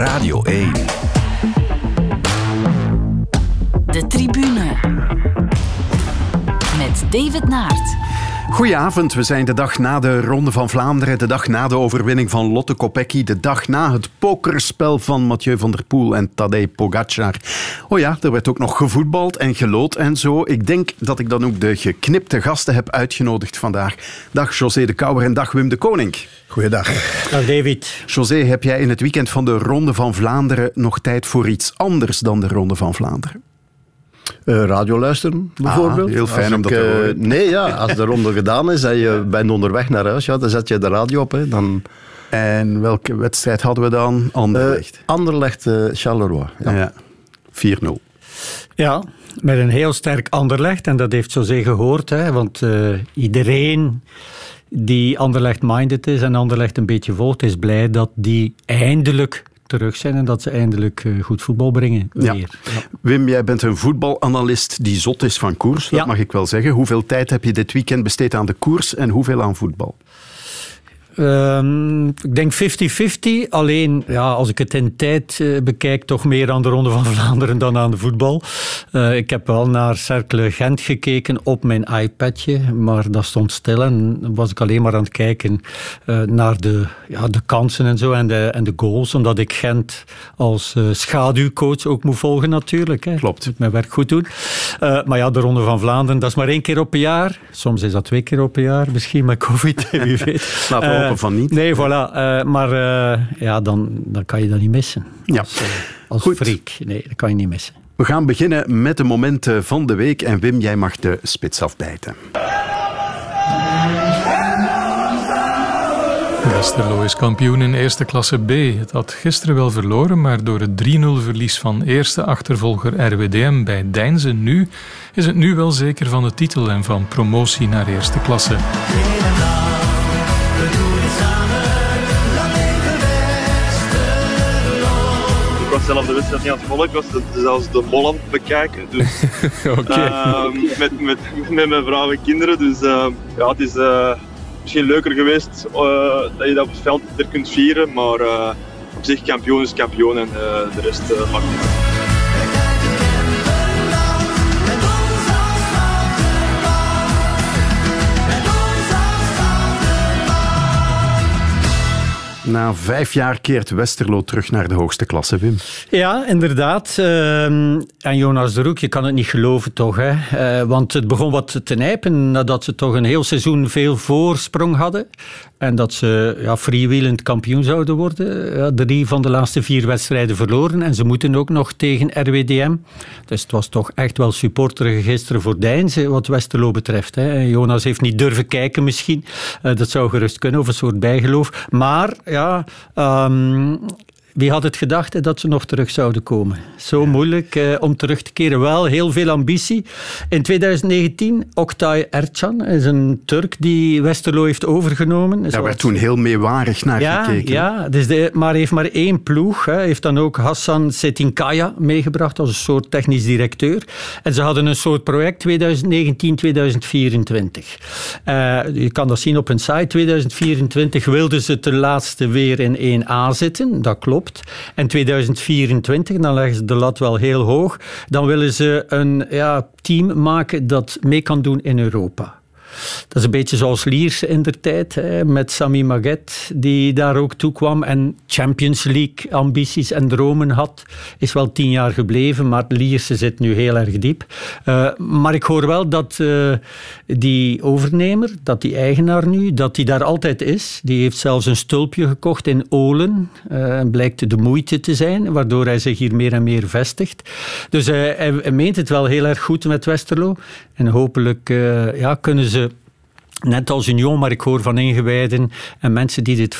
Radio 1. De tribune. Met David Naert. Goedenavond, we zijn de dag na de Ronde van Vlaanderen, de dag na de overwinning van Lotte Kopecky, de dag na het pokerspel van Mathieu van der Poel en Tadej Pogacar. Oh ja, er werd ook nog gevoetbald en gelood en zo. Ik denk dat ik dan ook de geknipte gasten heb uitgenodigd vandaag. Dag José de Kouwer en dag Wim de Koning. Goeiedag. Dag David. José, heb jij in het weekend van de Ronde van Vlaanderen nog tijd voor iets anders dan de Ronde van Vlaanderen? Uh, radio luisteren, bijvoorbeeld. Ah, heel fijn om dat te uh, horen. Nee, ja, als de ronde gedaan is en je bent onderweg naar huis, ja, dan zet je de radio op. Hè, dan... En welke wedstrijd hadden we dan? Anderlecht. Uh, Anderlecht, Charleroi. Ja. ja. 4-0. Ja, met een heel sterk Anderlecht. En dat heeft José gehoord, hè, want iedereen die Anderlecht-minded is en Anderlecht een beetje volgt, is blij dat die eindelijk terug zijn en dat ze eindelijk eh, goed voetbal brengen. Ja. Ja. Wim, jij bent een voetbalanalist die zot is van koers, dat mag ik wel zeggen. Hoeveel tijd heb je dit weekend besteed aan de koers en hoeveel aan voetbal? Um, ik denk 50-50. Alleen, ja, als ik het in tijd uh, bekijk, toch meer aan de Ronde van Vlaanderen dan aan de voetbal. Uh, ik heb wel naar Cercle Gent gekeken op mijn iPadje, maar dat stond stil en was ik alleen maar aan het kijken uh, naar de, ja, de kansen en zo en de, en de goals, omdat ik Gent als schaduwcoach ook moet volgen natuurlijk. Hè. Klopt. Moet mijn werk goed doen. maar ja, de Ronde van Vlaanderen, dat is maar één keer op een jaar. Soms is dat twee keer op een jaar, misschien met COVID, wie weet. Laten we hopen van niet. Nee, voilà. Uh, maar uh, ja, dan, dan kan je dat niet missen. Ja. Als, uh, als Goed. freak. Nee, dat kan je niet missen. We gaan beginnen met de momenten van de week. En Wim, jij mag de spits afbijten. Westerlo is kampioen in eerste klasse B. Het had gisteren wel verloren, maar door het 3-0 verlies van eerste achtervolger RWDM bij Deinze nu is het nu wel zeker van de titel en van promotie naar eerste klasse. Zelf de wedstrijd niet aan het volgen, ik was zelfs de mol aan het bekijken. Dus, okay. uh, met, met, met mijn vrouw en kinderen. Dus uh, ja, het is uh, misschien leuker geweest dat je dat op het veld er kunt vieren. Maar op zich, kampioen is kampioen en de rest maakt niet Na vijf jaar keert Westerlo terug naar de hoogste klasse, Wim. Ja, inderdaad. Uh, en Jonas de Roek, je kan het niet geloven toch. Hè? Uh, want het begon wat te nijpen nadat ze toch een heel seizoen veel voorsprong hadden. En dat ze ja, freewheelend kampioen zouden worden. Ja, drie van de laatste vier wedstrijden verloren. En ze moeten ook nog tegen RWDM. Dus het was toch echt wel supporterig gisteren voor Deinze wat Westerlo betreft. Hè. Jonas heeft niet durven kijken misschien. Uh, dat zou gerust kunnen, of een soort bijgeloof. Maar ja... Um, wie had het gedacht hè, dat ze nog terug zouden komen? Zo ja. moeilijk eh, om terug te keren. Wel heel veel ambitie. In 2019, Oktay Ercan is een Turk die Westerlo heeft overgenomen. Daar werd toen heel meewarig naar ja, gekeken. Ja, dus de, maar heeft maar één ploeg. Hij heeft dan ook Hassan Setinkaya meegebracht als een soort technisch directeur. En ze hadden een soort project 2019-2024. Uh, je kan dat zien op hun site. 2024 wilden ze ten laatste weer in 1A zitten. Dat klopt. En 2024, dan leggen ze de lat wel heel hoog. Dan willen ze een ja, team maken dat mee kan doen in Europa. Dat is een beetje zoals Lierse in der tijd, hè, met Sami Maget, die daar ook toe kwam en Champions League ambities en dromen had. Is wel tien jaar gebleven, maar Lierse zit nu heel erg diep. Uh, maar ik hoor wel dat uh, die overnemer, dat die eigenaar nu, dat die daar altijd is. Die heeft zelfs een stulpje gekocht in Olen. Uh, en blijkt de moeite te zijn, waardoor hij zich hier meer en meer vestigt. Dus hij, hij meent het wel heel erg goed met Westerlo. En hopelijk ja, kunnen ze Net als Union, maar ik hoor van ingewijden en mensen die dit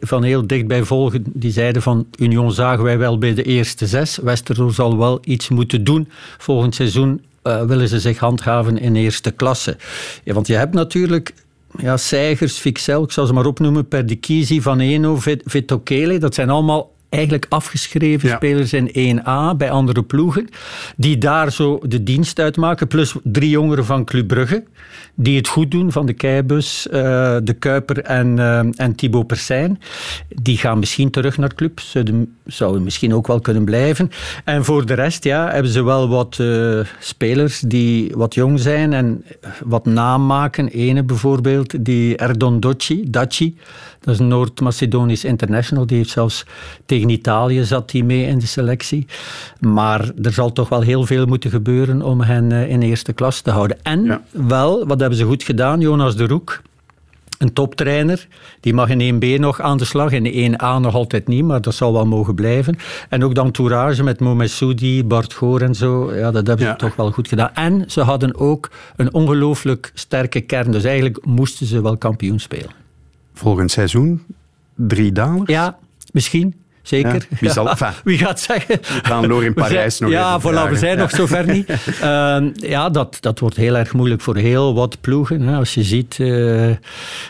van, heel dichtbij volgen, die zeiden van Union zagen wij wel bij de eerste zes. Westerlo zal wel iets moeten doen. Volgend seizoen uh, willen ze zich handhaven in eerste klasse. Ja, want je hebt natuurlijk ja, Seigers, Fixel, ik zal ze maar opnoemen, Perdikisi, Van Eno, Vitokele. Dat zijn allemaal eigenlijk afgeschreven Ja. spelers in 1A bij andere ploegen, die daar zo de dienst uitmaken, plus drie jongeren van Club Brugge, die het goed doen, van de Keibus, eh, de Kuiper en, eh, en Thibaut Persijn. Die gaan misschien terug naar club, zouden, zouden misschien ook wel kunnen blijven. En voor de rest ja, hebben ze wel wat eh, spelers die wat jong zijn en wat naam maken. Ene bijvoorbeeld, die Erdon Doci, Daci, dat is een Noord-Macedonisch international. Die heeft zelfs tegen Italië zat die mee in de selectie. Maar er zal toch wel heel veel moeten gebeuren om hen eh, in eerste klas te houden. En Ja. wel, wat hebben ze goed gedaan, Jonas de Roek. Een toptrainer, die mag in 1B nog aan de slag, in 1A nog altijd niet, maar dat zal wel mogen blijven. En ook dan entourage met Mohamed Soudi, Bart Goor en zo, ja, dat hebben Ja. ze toch wel goed gedaan. En ze hadden ook een ongelooflijk sterke kern, dus eigenlijk moesten ze wel kampioen spelen. Volgend seizoen drie dalers. Ja, misschien. Zeker. Ja, wie zal- enfin, wie gaat zeggen? gaan Loor in We Parijs zijn- nog Ja, voilà, we zijn nog zover niet. Ehm, ja, dat, dat wordt heel erg moeilijk voor heel wat ploegen. Hè, als je ziet, eh,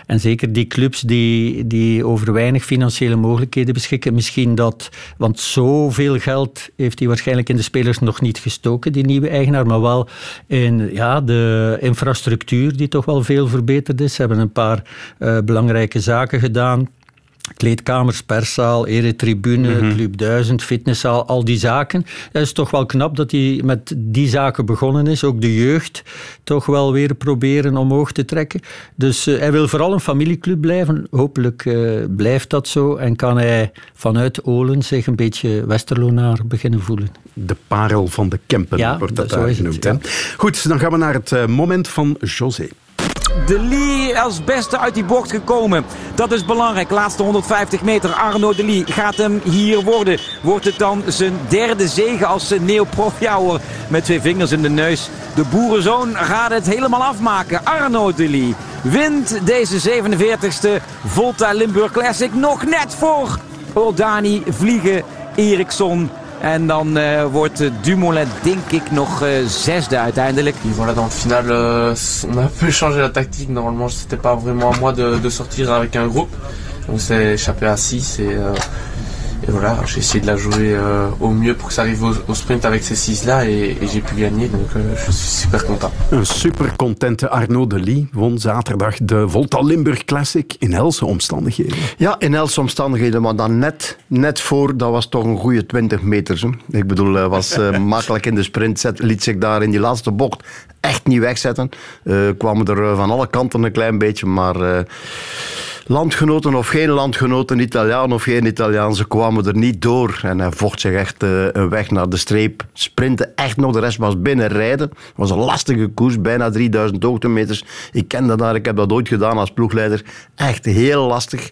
en zeker die clubs die, die over weinig financiële mogelijkheden beschikken. Misschien dat, want zoveel geld heeft hij waarschijnlijk in de spelers nog niet gestoken, die nieuwe eigenaar. Maar wel in ja, de infrastructuur, die toch wel veel verbeterd is. Ze hebben een paar eh, belangrijke zaken gedaan. Kleedkamers, perszaal, eretribune, Club 1000, fitnesszaal, al die zaken. Het is toch wel knap dat hij met die zaken begonnen is. Ook de jeugd toch wel weer proberen omhoog te trekken. Dus eh, hij wil vooral een familieclub blijven. Hopelijk eh, blijft dat zo en kan hij vanuit Olen zich een beetje Westerlonaar beginnen voelen. De parel van de Kempen Ja, wordt dat dat- daar het, genoemd. Goed, dan gaan we naar het eh, moment van José. De Lee als beste uit die bocht gekomen. Dat is belangrijk. Laatste 150 meter. Arno de Lee gaat hem hier worden. Wordt het dan zijn derde zege als neoprof? Ja hoor, met twee vingers in de neus. De boerenzoon gaat het helemaal afmaken. Arno de Lee wint deze 47ste Volta Limburg Classic. Nog net voor Oldani, Vliegen, Eriksson. En dan eh, wordt eh, Dumoulin denk ik nog eh, zesde uiteindelijk. Et voilà, dans le final, euh, on a un peu changé la tactique. Normalement, c'était pas vraiment à moi de, de sortir avec un groupe. On s'est échappé à 6 et, euh, et voilà, j'ai essayé de la jouer euh, au mieux pour que ça arrive au, au sprint avec ces 6-là et, et j'ai pu gagner. Donc euh, je suis super content. Een supercontente Arnaud de Lee won zaterdag de Volta Limburg Classic in helse omstandigheden. Ja, in helse omstandigheden, maar dan net, net voor, dat was toch een goede 20 meters. Hè. Ik bedoel, hij was eh, makkelijk in de sprint, zet, liet zich daar in die laatste bocht echt niet wegzetten. Eh kwamen er eh, van alle kanten een klein beetje, maar eh, landgenoten of geen landgenoten, Italiaan of geen Italiaan, ze kwamen er niet door. En hij vocht zich echt eh, een weg naar de streep. Sprinten echt nog, de rest was binnenrijden. Het was een lastige koers, bijna 3000 hoogtemeters. Ik ken dat daar, ik heb dat ooit gedaan als ploegleider. Echt heel lastig.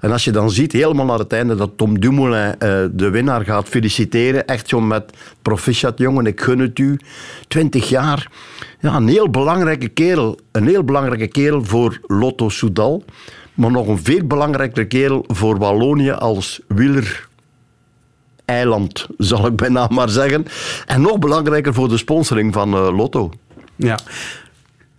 En als je dan ziet, helemaal naar het einde, dat Tom Dumoulin eh, de winnaar gaat feliciteren. Echt zo met proficiat jongen, ik gun het u. 20 jaar. Ja, een heel belangrijke kerel. Een heel belangrijke kerel voor Lotto Soudal. Maar nog een veel belangrijkere kerel voor Wallonië als wieler eiland, zal ik bijna maar zeggen. En nog belangrijker voor de sponsoring van eh, Lotto. Ja.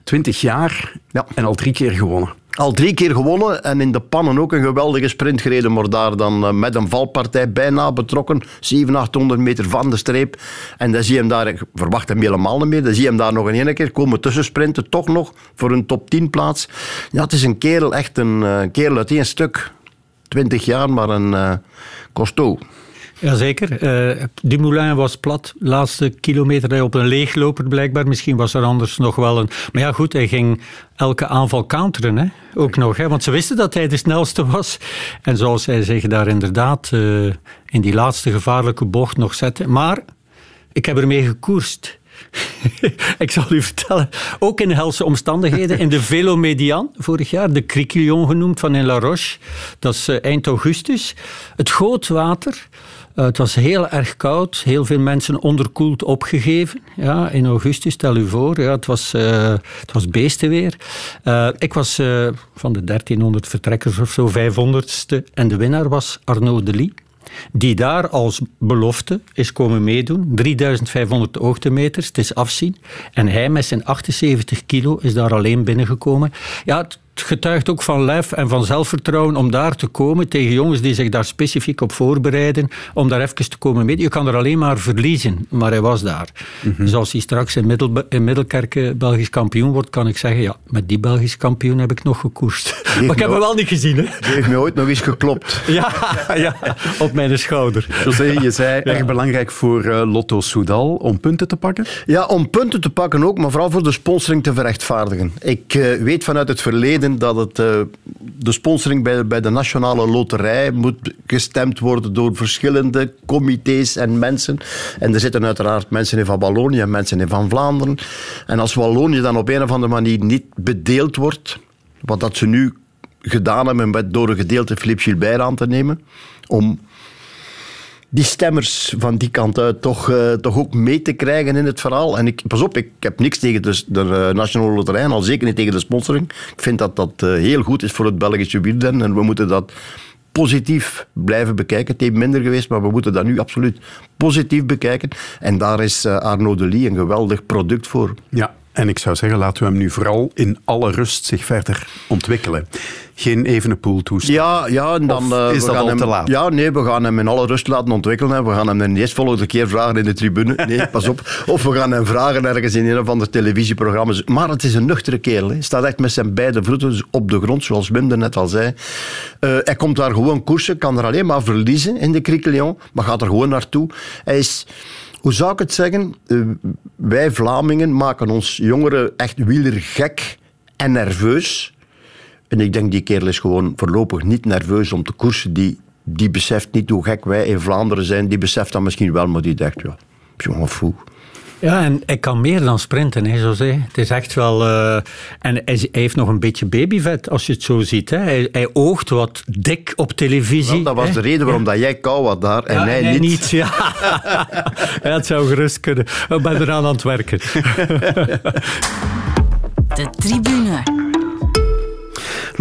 20 jaar Ja. en al drie keer gewonnen. Al drie keer gewonnen en in de pannen ook een geweldige sprint gereden, maar daar dan eh, met een valpartij bijna betrokken. 700, 800 meter van de streep. En dan zie je hem daar, ik verwacht hem helemaal niet meer, dan zie je hem daar nog in één keer komen tussensprinten, toch nog voor een top 10 plaats. Ja, het is een kerel, echt een eh, kerel uit één stuk. 20 jaar, maar een costaud. Jazeker. Uh, Dumoulin was plat. Laatste kilometer op een leegloper blijkbaar. Misschien was er anders nog wel een... Maar ja, goed, hij ging elke aanval counteren. Hè? Ook nog, hè? want ze wisten dat hij de snelste was. En zoals hij zich daar inderdaad uh, in die laatste gevaarlijke bocht nog zette. Maar ik heb ermee gekoerst. ik zal u vertellen, ook in helse omstandigheden, in de Velomedian vorig jaar, de Criquillon genoemd van in La Roche, dat is uh, eind augustus. Het goot water, uh, het was heel erg koud, heel veel mensen onderkoeld opgegeven. Ja, in augustus, stel u voor, ja, het, was, uh, het was beestenweer. ik was van de 1300 vertrekkers of zo, 500ste, en de winnaar was Arnaud Delis die daar als belofte is komen meedoen. 3500 hoogtemeters, het is afzien. En hij met zijn 78 kilo is daar alleen binnengekomen. Ja, het getuigt ook van lef en van zelfvertrouwen om daar te komen tegen jongens die zich daar specifiek op voorbereiden, om daar even te komen mee. Je kan er alleen maar verliezen, maar hij was daar. Mhm. Dus als hij straks in, Middel, in Middelkerken Belgisch kampioen wordt, kan ik zeggen, ja, met die Belgisch kampioen heb ik nog gekoerst. maar ik heb hem wel niet gezien. Hè? Die heeft me ooit nog eens geklopt. Ja, ja, op mijn schouder. José, je zei erg belangrijk voor eh, Lotto Soudal om punten te pakken. Ja, om punten te pakken ook, maar vooral voor de sponsoring te verrechtvaardigen. Ik eh, weet vanuit het verleden dat het, eh, de sponsoring bij, bij de Nationale Loterij moet gestemd worden door verschillende comité's en mensen. En er zitten uiteraard mensen in van Wallonië en mensen in van Vlaanderen. En als Wallonië dan op een of andere manier niet bedeeld wordt, wat dat ze nu gedaan hebben met door een gedeelte Philippe Gilbert aan te nemen, om die stemmers van die kant uit toch, eh, toch ook mee te krijgen in het verhaal. En ik, pas op, ik heb niks tegen de, eh, Nationale Loterij al zeker niet tegen de sponsoring. Ik vind dat dat eh, heel goed is voor het Belgische wielrennen en we moeten dat positief blijven bekijken. Het heeft minder geweest, maar we moeten dat nu absoluut positief bekijken. En daar is Arnaud Delis een geweldig product voor. Ja, en ik zou zeggen, laten we hem nu vooral in alle rust zich verder ontwikkelen. Geen Evenepoel toestaan. Ja, ja en dan... Eh, is we dat gaan al hem, te laat? Ja, nee, we gaan hem in alle rust laten ontwikkelen. Hè. We gaan hem de eerstvolgende keer vragen in de tribune. Nee, pas op. Of we gaan hem vragen ergens in een of ander televisieprogramma. Maar het is een nuchtere kerel. Hij staat echt met zijn beide voeten op de grond, zoals Wim er net al zei. Eh, hij komt daar gewoon koersen, kan er alleen maar verliezen in de Criquelion, maar gaat er gewoon naartoe. Hij is... Hoe zou ik het zeggen? Eh, wij Vlamingen maken ons jongeren echt wielergek en nerveus. En ik denk, die kerel is gewoon voorlopig niet nerveus om te koersen. Die, die beseft niet hoe gek wij in Vlaanderen zijn. Die beseft dat misschien wel, maar die denkt, ja, jongen, foe. Ja, en hij kan meer dan sprinten, hè, José. Het is echt wel... eh, en hij, hij heeft nog een beetje babyvet, als je het zo ziet. Hè. Hij, hij oogt wat dik op televisie. Wel, dat was hè. de reden waarom dat jij kou had daar en Ja, hij niet. ja. ja, het zou gerust kunnen. Ik ben eraan aan het werken. De tribune.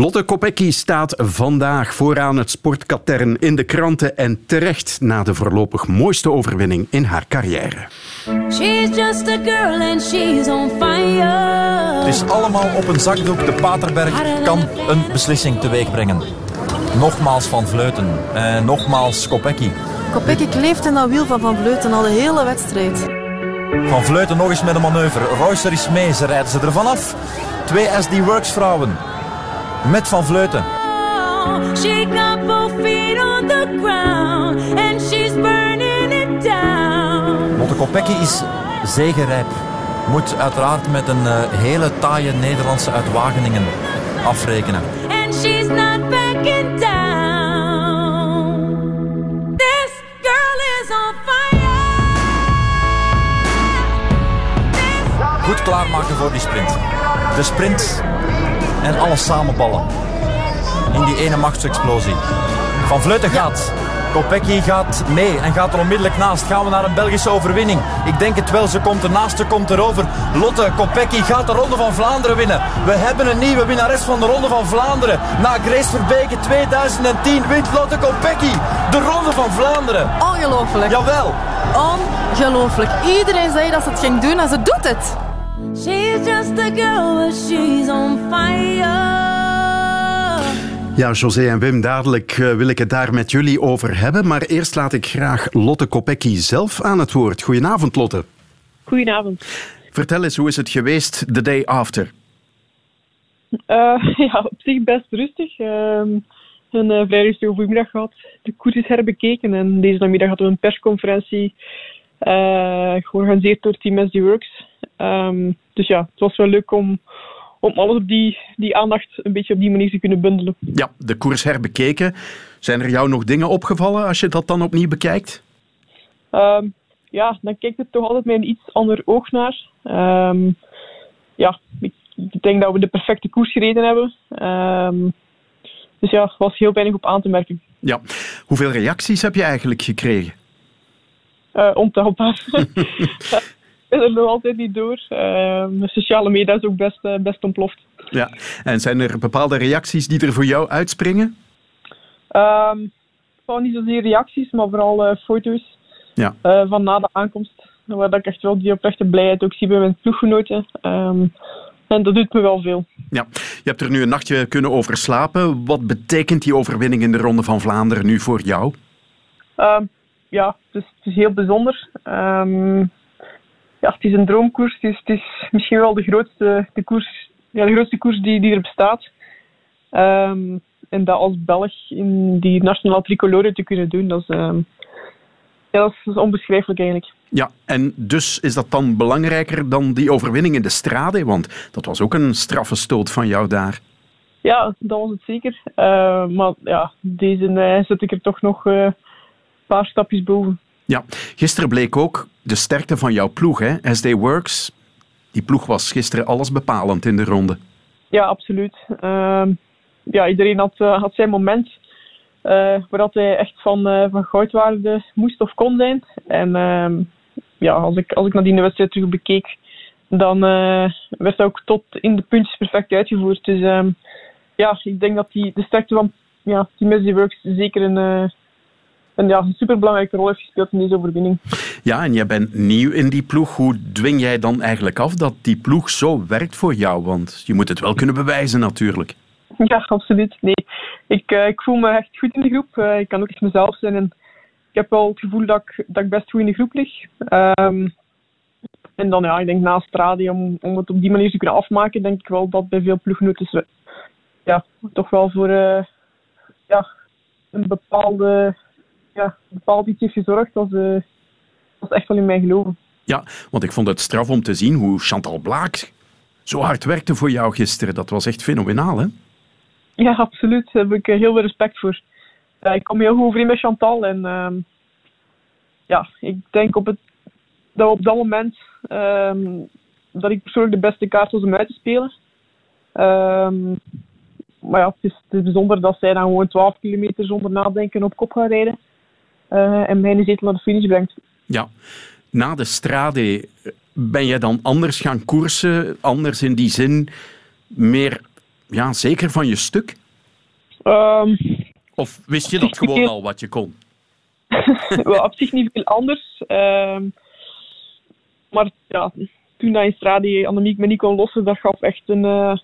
Lotte Kopecky staat vandaag vooraan het sportkatern in de kranten en terecht na de voorlopig mooiste overwinning in haar carrière. She's just a girl and she's on fire. Het is allemaal op een zakdoek. De Paterberg kan een beslissing teweeg brengen. Nogmaals Van Vleuten. En nogmaals Kopecky. Kopecky kleeft in dat wiel van Van Vleuten al de hele wedstrijd. Van Vleuten nog eens met een manoeuvre. Royster is mee. Ze rijden ze ervan af. Twee SD Works vrouwen. Met Van Vleuten. She got both feet on the ground and she's burning it down. Lotte Kopecky is zegerijp. Moet uiteraard met een eh, hele taaie Nederlandse uit Wageningen afrekenen. And she's not backing down. This girl is on fire. Goed klaarmaken voor die sprint. De sprint en alles samenballen. In die ene machtsexplosie. Van Vleuten gaat. Kopecky gaat mee en gaat er onmiddellijk naast. Gaan we naar een Belgische overwinning? Ik denk het wel. Ze komt ernaast, ze komt erover. Lotte Kopecky gaat de Ronde van Vlaanderen winnen. We hebben een nieuwe winnares van de Ronde van Vlaanderen. Na Grace Verbeke 2010 wint Lotte Kopecky de Ronde van Vlaanderen. Ongelooflijk. Jawel. Ongelooflijk. Iedereen zei dat ze het ging doen en ze doet het. She's just a girl, but she's on fire. Ja, José en Wim, dadelijk eh, wil ik het daar met jullie over hebben. Maar eerst laat ik graag Lotte Kopecky zelf aan het woord. Goedenavond, Lotte. Goedenavond. Vertel eens, hoe is het geweest the day after? Eh, ja, op zich best rustig. Ehm, een eh, vrij rustige voormiddag gehad. De koers is herbekeken en deze namiddag hadden we een persconferentie eh, georganiseerd door Team SD Works. Ehm, dus ja, het was wel leuk om, om alles op die, die aandacht een beetje op die manier te kunnen bundelen. Ja, de koers herbekeken. Zijn er jou nog dingen opgevallen als je dat dan opnieuw bekijkt? Ehm, ja, dan kijkt het toch altijd met een iets ander oog naar. Ehm, ja, ik, ik denk dat we de perfecte koers gereden hebben. Dus ja, er was heel weinig op aan te merken. Ja. Hoeveel reacties heb je eigenlijk gekregen? Eh ontelbaar. Ik ben er nog altijd niet door. De sociale media is ook best, eh, best ontploft. Ja. En zijn er bepaalde reacties die er voor jou uitspringen? Vooral niet zozeer reacties, maar vooral eh, foto's Ja. eh, van na de aankomst. Waar ik echt wel die oprechte blijheid ook zie bij mijn ploeggenoten. Ehm, En dat doet me wel veel. Ja, je hebt er nu een nachtje kunnen over slapen. Wat betekent die overwinning in de Ronde van Vlaanderen nu voor jou? Ja, het is, het is heel bijzonder. Ja, het is een droomkoers. Het is, het is misschien wel de grootste, de koers, ja, de grootste koers die, die er bestaat. Ehm, en dat als Belg in die nationale tricolore te kunnen doen, dat is, ehm, ja, dat is, onbeschrijfelijk eigenlijk. Ja, en dus is dat dan belangrijker dan die overwinning in de Strade? Want dat was ook een straffe stoot van jou daar. Ja, dat was het zeker. Eh, maar ja, deze uh, zet ik er toch nog eh, een paar stapjes boven. Ja, gisteren bleek ook de sterkte van jouw ploeg, hè? SD Works. Die ploeg was gisteren alles bepalend in de ronde. Ja, absoluut. Ehm, ja, iedereen had, eh, had zijn moment eh, waar hij echt van, eh, van goudwaarde moest of kon zijn. En ehm, ja, als ik, als ik naar die wedstrijd terug bekeek, dan werd dat ook tot in de puntjes perfect uitgevoerd. Dus ehm, ja, ik denk dat die, de sterkte van ja, Team SD Works zeker een, een, ja, een superbelangrijke rol heeft gespeeld in deze overwinning. Ja, en jij bent nieuw in die ploeg. Hoe dwing jij dan eigenlijk af dat die ploeg zo werkt voor jou? Want je moet het wel kunnen bewijzen natuurlijk. Ja, absoluut. Nee, ik, eh, ik voel me echt goed in de groep. Eh, ik kan ook echt mezelf zijn. En ik heb wel het gevoel dat ik, dat ik best goed in de groep lig. Ehm, en dan, ja, ik denk naast Stradi, om, om het op die manier te kunnen afmaken, denk ik wel dat bij veel ploeggenoten ja, toch wel voor eh, ja, een bepaalde, ja, een bepaald iets heeft gezorgd dat dat ze echt wel in mij geloven. Ja, want ik vond het straf om te zien hoe Chantal Blaak zo hard werkte voor jou gisteren. Dat was echt fenomenaal, hè? Ja, absoluut. Daar heb ik eh, heel veel respect voor. Ja, ik kom heel goed overeen met Chantal. En ehm, ja, ik denk op het, dat op dat moment ehm, dat ik persoonlijk de beste kaart was om uit te spelen. Ehm, maar ja, het is, het is bijzonder dat zij dan gewoon 12 kilometer zonder nadenken op kop gaan rijden. Eh, en mij zetel naar de finish brengt. Ja. Na de Strade ben jij dan anders gaan koersen? Anders in die zin meer ja, zeker van je stuk? Ehm, Of wist je dat gewoon al wat je kon? wel op zich niet veel anders. Ehm, maar ja, toen dat in Strade Annemiek me niet kon lossen, dat gaf echt een, eh,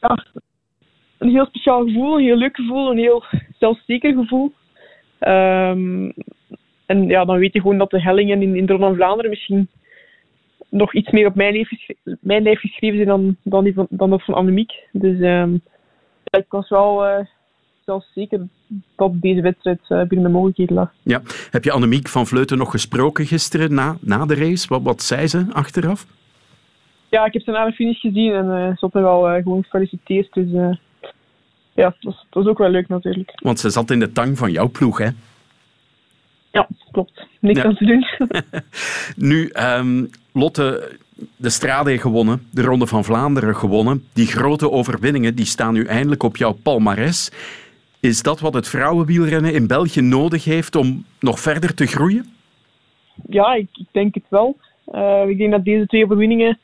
ja, een heel speciaal gevoel, een heel leuk gevoel, een heel zelfzeker gevoel. Ehm, en ja, dan weet je gewoon dat de hellingen in, in de Ronde van Vlaanderen misschien nog iets meer op mijn lijf, mijn lijf geschreven zijn dan, dan, die van, dan dat van Annemiek. Dus ehm, ja, ik was wel eh, zelfzeker dat deze wedstrijd eh, binnen mijn mogelijkheden lag. Ja. Heb je Annemiek van Vleuten nog gesproken gisteren na, na de race? Wat, wat zei ze achteraf? Ja, ik heb ze na de finish gezien en eh, ze had me wel gewoon gefeliciteerd. Dus ja, dat was ook wel leuk natuurlijk. Want ze zat in de tang van jouw ploeg, hè? Ja, klopt. Niks Ja. aan te doen. Nu, ehm, Lotte, de Strade gewonnen, de Ronde van Vlaanderen gewonnen. Die grote overwinningen die staan nu eindelijk op jouw palmares. Is dat wat het vrouwenwielrennen in België nodig heeft om nog verder te groeien? ja, ik, ik denk het wel. Eh, ik denk dat deze twee overwinningen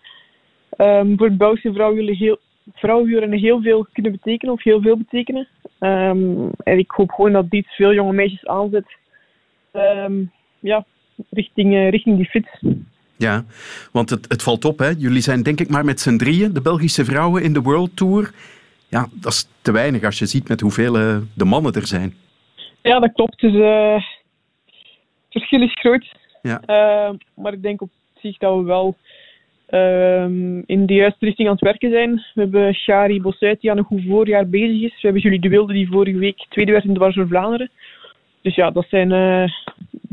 ehm, voor het Belgische vrouwenwielrennen heel, vrouwenwielrennen heel veel kunnen betekenen, of heel veel betekenen. Ehm, en ik hoop gewoon dat dit veel jonge meisjes aanzet ehm, ja, richting, eh, richting die fit. Ja, want het, het valt op, hè? Jullie zijn denk ik maar met z'n drieën, de Belgische vrouwen in de World Tour. Ja, dat is te weinig als je ziet met hoeveel eh, de mannen er zijn. Ja, dat klopt. Dus eh, het verschil is groot. Ja. Eh, maar ik denk op zich dat we wel ehm, in de juiste richting aan het werken zijn. We hebben Shari Bossuit die aan een goed voorjaar bezig is. We hebben Julie de Wilde die vorige week tweede werd in de Dwars door Vlaanderen. Dus ja, dat zijn, eh,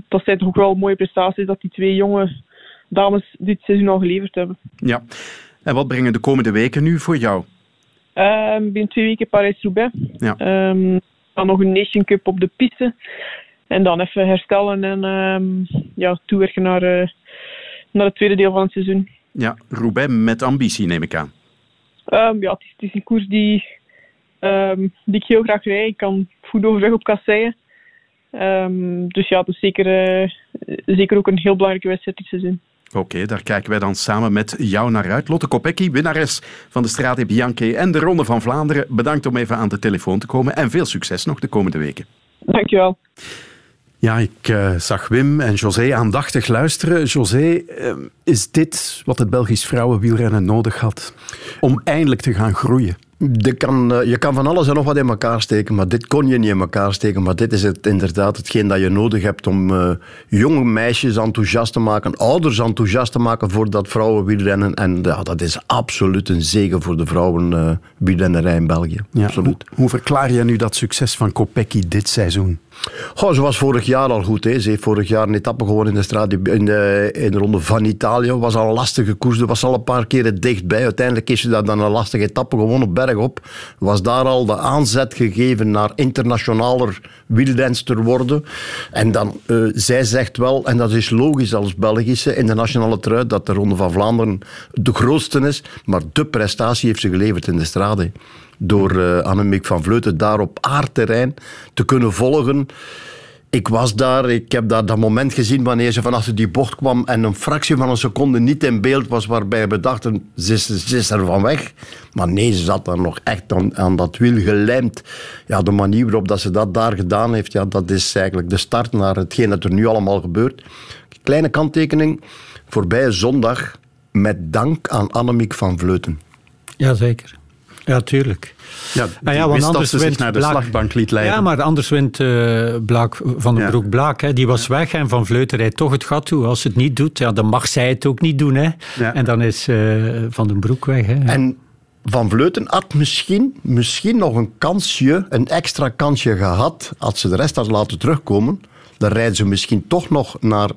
dat zijn toch wel mooie prestaties dat die twee jonge dames dit seizoen al geleverd hebben. Ja. En wat brengen de komende weken nu voor jou? Ehm binnen twee weken Parijs-Roubaix. Ja. Ehm, dan nog een Nation Cup op de piste. En dan even herstellen en ehm, ja, toewerken naar, eh, naar het tweede deel van het seizoen. Ja, Roubaix met ambitie, neem ik aan. Ehm, ja, het is, het is een koers die, ehm, die ik heel graag rijd. Ik kan goed overweg op kasseien. Ehm dus ja, het is zeker, eh, zeker ook een heel belangrijke wedstrijd dit seizoen. Oké, daar kijken wij dan samen met jou naar uit. Lotte Kopecky, winnares van de Strade Bianche en de Ronde van Vlaanderen. Bedankt om even aan de telefoon te komen en veel succes nog de komende weken. Dankjewel. Ja, ik eh, zag Wim en José aandachtig luisteren. José, eh, is dit wat het Belgisch vrouwenwielrennen nodig had om eindelijk te gaan groeien? Je kan, eh, je kan van alles en nog wat in elkaar steken, maar dit kon je niet in elkaar steken. Maar dit is het, inderdaad hetgeen dat je nodig hebt om eh, jonge meisjes enthousiast te maken, ouders enthousiast te maken voor dat vrouwenwielrennen. En ja, dat is absoluut een zegen voor de vrouwenwielrennerij in België. Ja, Absoluut. Hoe, hoe verklaar je nu dat succes van Kopecky dit seizoen? Goh, ze was vorig jaar al goed. Hè. Ze heeft vorig jaar een etappe gewonnen in de, straat, in de, in de ronde van Italië. was al een lastige koers. Er was al een paar keren dichtbij. Uiteindelijk heeft ze dat dan een lastige etappe gewonnen, bergop. Was daar al de aanzet gegeven naar internationaler wielrenster worden. En dan, eh, zij zegt wel, en dat is logisch als Belgische, in de nationale trui, dat de Ronde van Vlaanderen de grootste is. Maar de prestatie heeft ze geleverd in de strade door eh, Annemiek van Vleuten daar op aardterrein te kunnen volgen. Ik was daar, ik heb daar dat moment gezien wanneer ze van achter die bocht kwam en een fractie van een seconde niet in beeld was, waarbij we dachten, ze is, er van weg. Maar nee, ze zat daar nog echt aan, aan dat wiel gelijmd. Ja, de manier waarop dat ze dat daar gedaan heeft, ja, dat is eigenlijk de start naar hetgeen dat er nu allemaal gebeurt. Kleine kanttekening, voorbije zondag, met dank aan Annemiek van Vleuten. Jazeker. Ja, tuurlijk. Ja, Ah wist dat ze zich naar de slagbank liet leiden. Ja, maar anders wint eh, Blaak, Van den Ja. Broek Blaak. Hè. Die was weg en Van Vleuten rijdt toch het gat toe. Als ze het niet doet, ja, dan mag zij het ook niet doen. Hè. Ja. En dan is eh, Van den Broek weg. Hè. En Van Vleuten had misschien, misschien nog een kansje, een extra kansje gehad, als ze de rest had laten terugkomen. Dan rijden ze misschien toch nog naar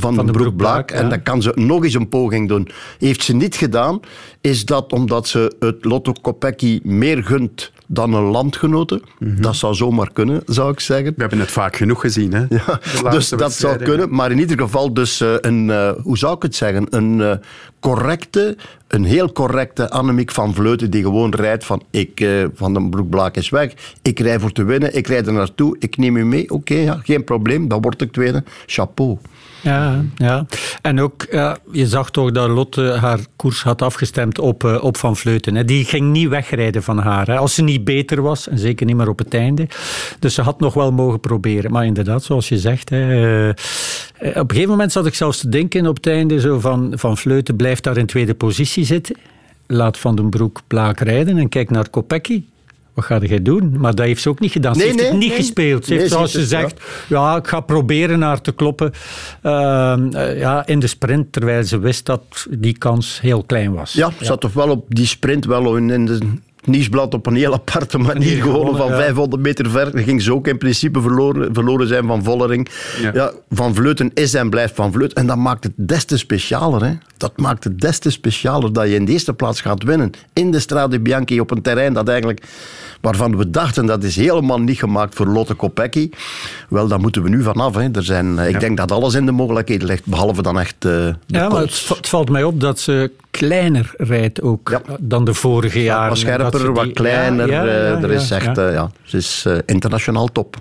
Van, den Broek Broek Blaak. En ja. dan kan ze nog eens een poging doen. Heeft ze niet gedaan, is dat omdat ze het Lotto Kopecky meer gunt dan een landgenote. Dat zou zomaar kunnen, zou ik zeggen. We hebben het vaak genoeg gezien. Hè? Ja, De dus dat zou kunnen. Maar in ieder geval dus eh, een, eh, hoe zou ik het zeggen, een eh, correcte, een heel correcte Annemiek van Vleuten die gewoon rijdt van ik, Van den Broek Blaak is weg, ik rij voor te winnen, ik rijd er naartoe, ik neem u mee, oké, ja, geen probleem, dan word ik tweede. Chapeau. Ja, ja. En ook, ja, je zag toch dat Lotte haar koers had afgestemd op, eh, op Van Vleuten. Hè. Die ging niet wegrijden van haar. Hè. Als ze niet beter was, en zeker niet meer op het einde. Dus ze had nog wel mogen proberen. Maar inderdaad, zoals je zegt, hè, eh, op een gegeven moment zat ik zelfs te denken op het einde zo van, van Vleuten blijft daar in tweede positie zitten. Laat Van den Broek Blaak rijden en kijk naar Kopecky. Wat ga jij doen? Maar dat heeft ze ook niet gedaan. Ze Nee, heeft nee, het niet nee. gespeeld. Ze heeft, ze zoals ze zegt, ja, ik ga proberen naar te kloppen ehm, eh, ja, in de sprint, terwijl ze wist dat die kans heel klein was. Ja, zat toch wel op die sprint wel in de nieuwsblad op een heel aparte manier gewonnen van gewonnen, ja. 500 meter ver. Dan ging ze ook in principe verloren, verloren zijn van Vollering. Ja. Ja. van Vleuten is en blijft van Vleuten. En dat maakt het des te specialer. Hè? Dat maakt het des te specialer dat je in de eerste plaats gaat winnen. In de Strade Bianchi op een terrein dat eigenlijk, waarvan we dachten dat is helemaal niet gemaakt voor Lotte Kopecky. Wel, daar moeten we nu vanaf. Hè. Er zijn, eh, ik denk dat alles in de mogelijkheden ligt, behalve dan echt eh, de Ja, maar het, valt mij op dat ze kleiner rijdt ook dan de vorige jaren. Wat kleiner. Ja, ja, eh, er is echt, ja. eh, ja, ze is eh, internationaal top.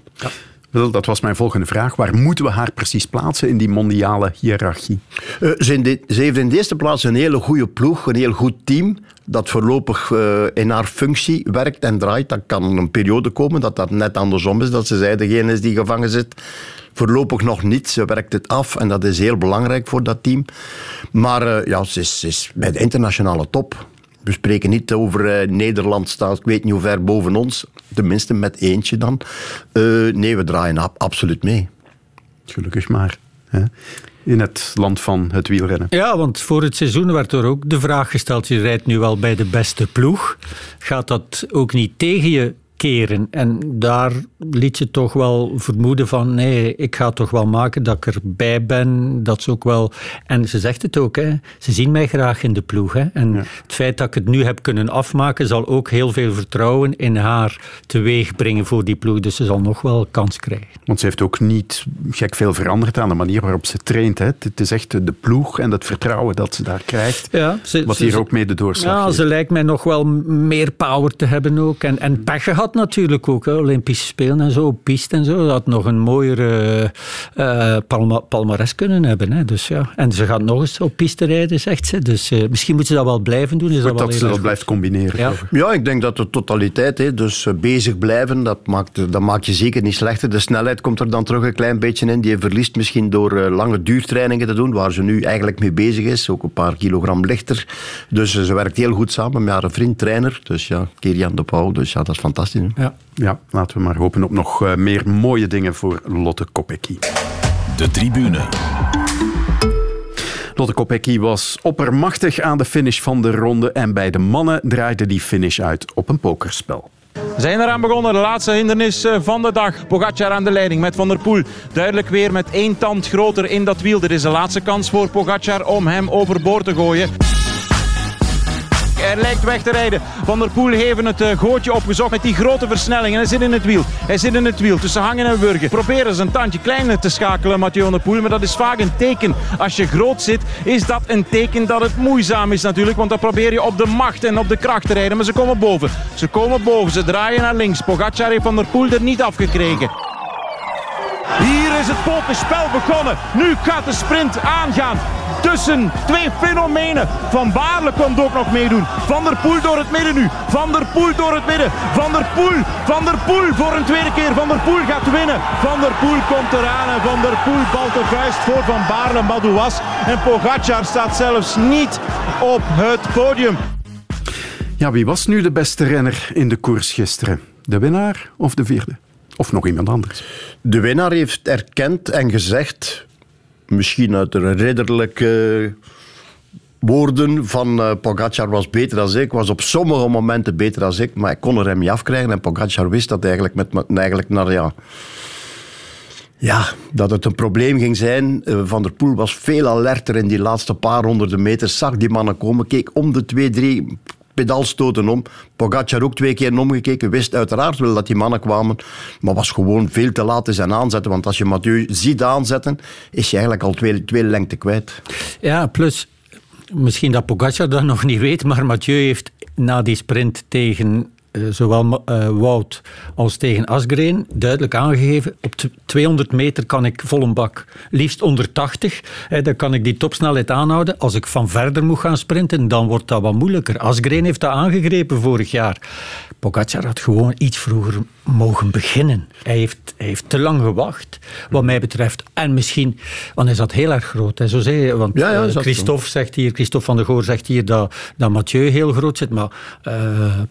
Wel, dat was mijn volgende vraag. Waar moeten we haar precies plaatsen in die mondiale hiërarchie? Ze, heeft in de eerste plaats een hele goede ploeg, een heel goed team. Dat voorlopig in haar functie werkt en draait. Dat kan een periode komen dat dat net andersom is. Dat ze zij degene is die gevangen zit. Voorlopig nog niet. Ze werkt het af en dat is heel belangrijk voor dat team. Maar ja, ze is, ze is bij de internationale top. We spreken niet over eh, Nederland staat, ik weet niet hoe ver boven ons. Tenminste met eentje dan. Eh, nee, we draaien ab- absoluut mee. Gelukkig maar. Hè? In het land van het wielrennen. Ja, want voor het seizoen werd er ook de vraag gesteld: je rijdt nu wel bij de beste ploeg. Gaat dat ook niet tegen je keren? En daar liet ze toch wel vermoeden van: nee, ik ga toch wel maken dat ik erbij ben. Dat ze ook wel. En ze zegt het ook, hè, ze zien mij graag in de ploeg. Hè. En het feit dat ik het nu heb kunnen afmaken, zal ook heel veel vertrouwen in haar teweeg brengen voor die ploeg. Dus ze zal nog wel kans krijgen. Want ze heeft ook niet gek veel veranderd aan de manier waarop ze traint. Hè? Het is echt de ploeg en het vertrouwen dat ze daar krijgt. Ja, ze- wat ze- hier ook mee de doorslag Ja, ze lijkt mij nog wel meer power te hebben ook. En, en pech gehad natuurlijk ook. Hè. Olympische Spelen en zo, piste en zo. Dat had nog een mooiere palma, palmares kunnen hebben. Hè. Dus, ja. En ze gaat nog eens op piste rijden, zegt ze. Dus eh, misschien moet ze dat wel blijven doen. Is dat, dat ze dat blijft combineren. Ja. Ja, ik denk dat de totaliteit, hè, dus eh, bezig blijven, dat maakt, dat maakt je zeker niet slechter. De snelheid komt er dan terug een klein beetje in. Die verliest misschien door lange duurtrainingen te doen, waar ze nu eigenlijk mee bezig is. Ook een paar kilogram lichter. Dus ze werkt heel goed samen met haar vriend, trainer. Dus ja, Kerian de Pauw. Dus ja, dat is fantastisch. Ja. Ja, laten we maar hopen op nog eh, meer mooie dingen voor Lotte Kopecky. De tribune. Lotte Kopecky was oppermachtig aan de finish van de ronde en bij de mannen draaide die finish uit op een pokerspel. We zijn eraan begonnen, de laatste hindernis eh, van de dag. Pogacar aan de leiding met Van der Poel. Duidelijk weer met één tand groter in dat wiel. Dit is de laatste kans voor Pogacar om hem overboord te gooien. Hij lijkt weg te rijden. Van der Poel heeft het eh, gootje opgezocht met die grote versnelling. En hij zit in het wiel. Hij zit in het wiel tussen Hangen en Wurgen. Proberen zijn tandje kleiner te schakelen, Mathieu van der Poel. Maar dat is vaak een teken. Als je groot zit, is dat een teken dat het moeizaam is natuurlijk. Want dan probeer je op de macht en op de kracht te rijden. Maar ze komen boven. Ze komen boven. Ze draaien naar links. Pogacar heeft Van der Poel er niet afgekregen. Hier is het pokerspel begonnen. Nu gaat de sprint aangaan tussen twee fenomenen. Van Baarle komt ook nog meedoen. Van der Poel door het midden nu. Van der Poel door het midden. Van der Poel. Van der Poel voor een tweede keer. Van der Poel gaat winnen. Van der Poel komt eraan en Van der Poel balt de vuist voor Van Baarle Madouas. En Pogacar staat zelfs niet op het podium. Ja, wie was nu de beste renner in de koers gisteren? De winnaar of de vierde? Of nog iemand anders? De winnaar heeft erkend en gezegd, misschien uit de ridderlijke woorden van eh, Pogacar was beter dan ik, was op sommige momenten beter dan ik, maar ik kon er hem niet afkrijgen en Pogacar wist dat eigenlijk, met, eigenlijk naar, ja, ja, dat het een probleem ging zijn. Eh, Van der Poel was veel alerter in die laatste paar honderden meter, zag die mannen komen, keek om de twee, drie pedalstoten om. Pogacar ook twee keer omgekeken, wist uiteraard wel dat die mannen kwamen, maar was gewoon veel te laat in zijn aanzetten. Want als je Mathieu ziet aanzetten, is je eigenlijk al twee, twee lengte kwijt. Ja, plus, misschien dat Pogacar dat nog niet weet, maar Mathieu heeft na die sprint tegen zowel eh, Wout als tegen Asgreen duidelijk aangegeven, op t- 200 meter kan ik vol een bak, liefst onder 80, hè, dan kan ik die topsnelheid aanhouden. Als ik van verder moet gaan sprinten, dan wordt dat wat moeilijker. Asgreen heeft dat aangegrepen vorig jaar. Pogacar had gewoon iets vroeger mogen beginnen. Hij heeft, hij heeft te lang gewacht, wat mij betreft. En misschien, want hij zat heel erg groot. Hè, zo zei je, want Ja, ja, eh, Christophe zegt hier, Christophe van der Goor zegt hier dat, dat Mathieu heel groot zit, maar eh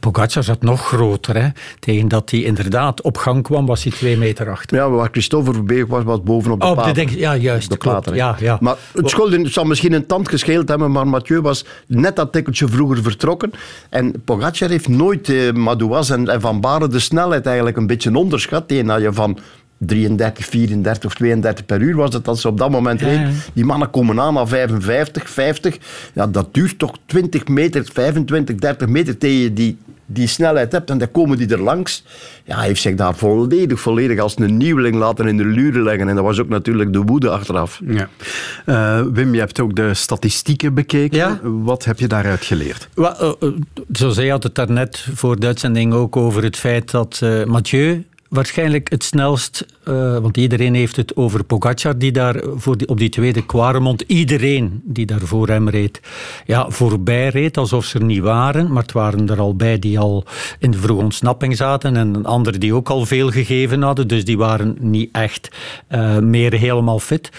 Pogacar zat nog groter. Hè. Tegen dat hij inderdaad op gang kwam, was hij twee meter achter. Ja, waar Christophe voorbij was, was bovenop de Oh, op de paal. denk, ja, juist, de klopt. Ja, ja. Maar het, schuld, het zal misschien een tand gescheeld hebben, maar Mathieu was net dat tikkeltje vroeger vertrokken. En Pogacar heeft nooit eh, Madouas en, en Van Baren de snelheid eigenlijk een beetje onderschat. Die had je van 33, 34 of 32 per uur was het als ze op dat moment Ja. Die mannen komen aan aan 55, 50. Ja, dat duurt toch 20 meter, 25, 30 meter tegen je die, die snelheid hebt. En dan komen die er langs. Ja, hij heeft zich daar volledig, volledig als een nieuweling laten in de luren leggen. En dat was ook natuurlijk de woede achteraf. Ja. Eh, Wim, je hebt ook de statistieken bekeken. Ja. Wat heb je daaruit geleerd? Wel, eh, eh, zo zei had het daarnet voor de uitzending ook over het feit dat eh, Mathieu waarschijnlijk het snelst, eh, want iedereen heeft het over Pogacar die daar voor op die tweede Quaremont, iedereen die daar voor hem reed, ja, voorbij reed alsof ze er niet waren, maar het waren er al bij die al in de vroege ontsnapping zaten en anderen die ook al veel gegeven hadden, dus die waren niet echt eh, meer helemaal fit.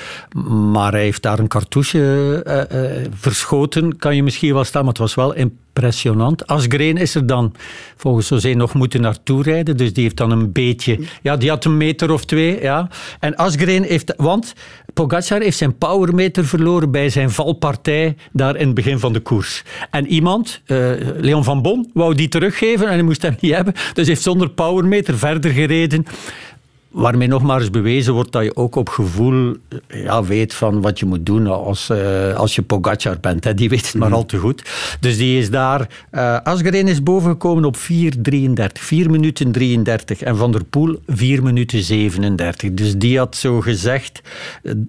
Maar hij heeft daar een cartouche eh, verschoten, kan je misschien wel staan, maar het was wel impressionant. Asgreen is er dan volgens José nog moeten naartoe rijden, dus die heeft dan een beetje... Ja, die had een meter of twee, ja. En Asgreen heeft... Want Pogacar heeft zijn powermeter verloren bij zijn valpartij daar in het begin van de koers. En iemand, eh, Leon van Bon, wou die teruggeven en hij moest hem niet hebben, dus heeft zonder powermeter verder gereden. Waarmee nog maar eens bewezen wordt dat je ook op gevoel eh, ja, weet van wat je moet doen als, eh, als je Pogacar bent. Hè. Die weet het maar al te goed. Dus die is daar... Asgreen is bovengekomen op 4.33. 4 minuten 33. En Van der Poel 4 minuten 37. Dus die had zo gezegd,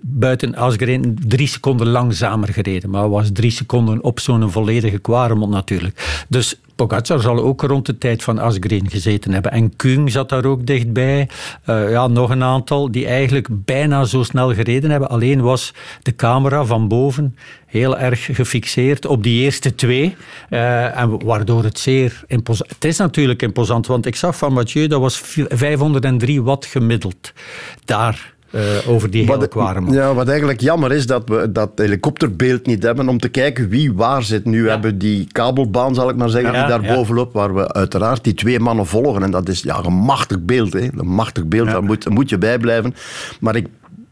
buiten Asgreen, drie seconden langzamer gereden. Maar was drie seconden op zo'n volledige Quaremont natuurlijk. Dus Pogacar zal ook rond de tijd van Asgreen gezeten hebben. En Kung zat daar ook dichtbij. Eh, ja, nog een aantal die eigenlijk bijna zo snel gereden hebben. Alleen was de camera van boven heel erg gefixeerd op die eerste twee. Eh, en waardoor het zeer imposant... Het is natuurlijk imposant, want ik zag van Mathieu, dat was 503 watt gemiddeld. Daar... eh, over die hele ja, wat eigenlijk jammer is dat we dat helikopterbeeld niet hebben om te kijken wie waar zit. Nu hebben we die kabelbaan, zal ik maar zeggen, Ja, die daar ja. bovenop, waar we uiteraard die twee mannen volgen. En dat is ja, een machtig beeld. Hè. Een machtig beeld, daar moet, moet je bij blijven. Maar ik,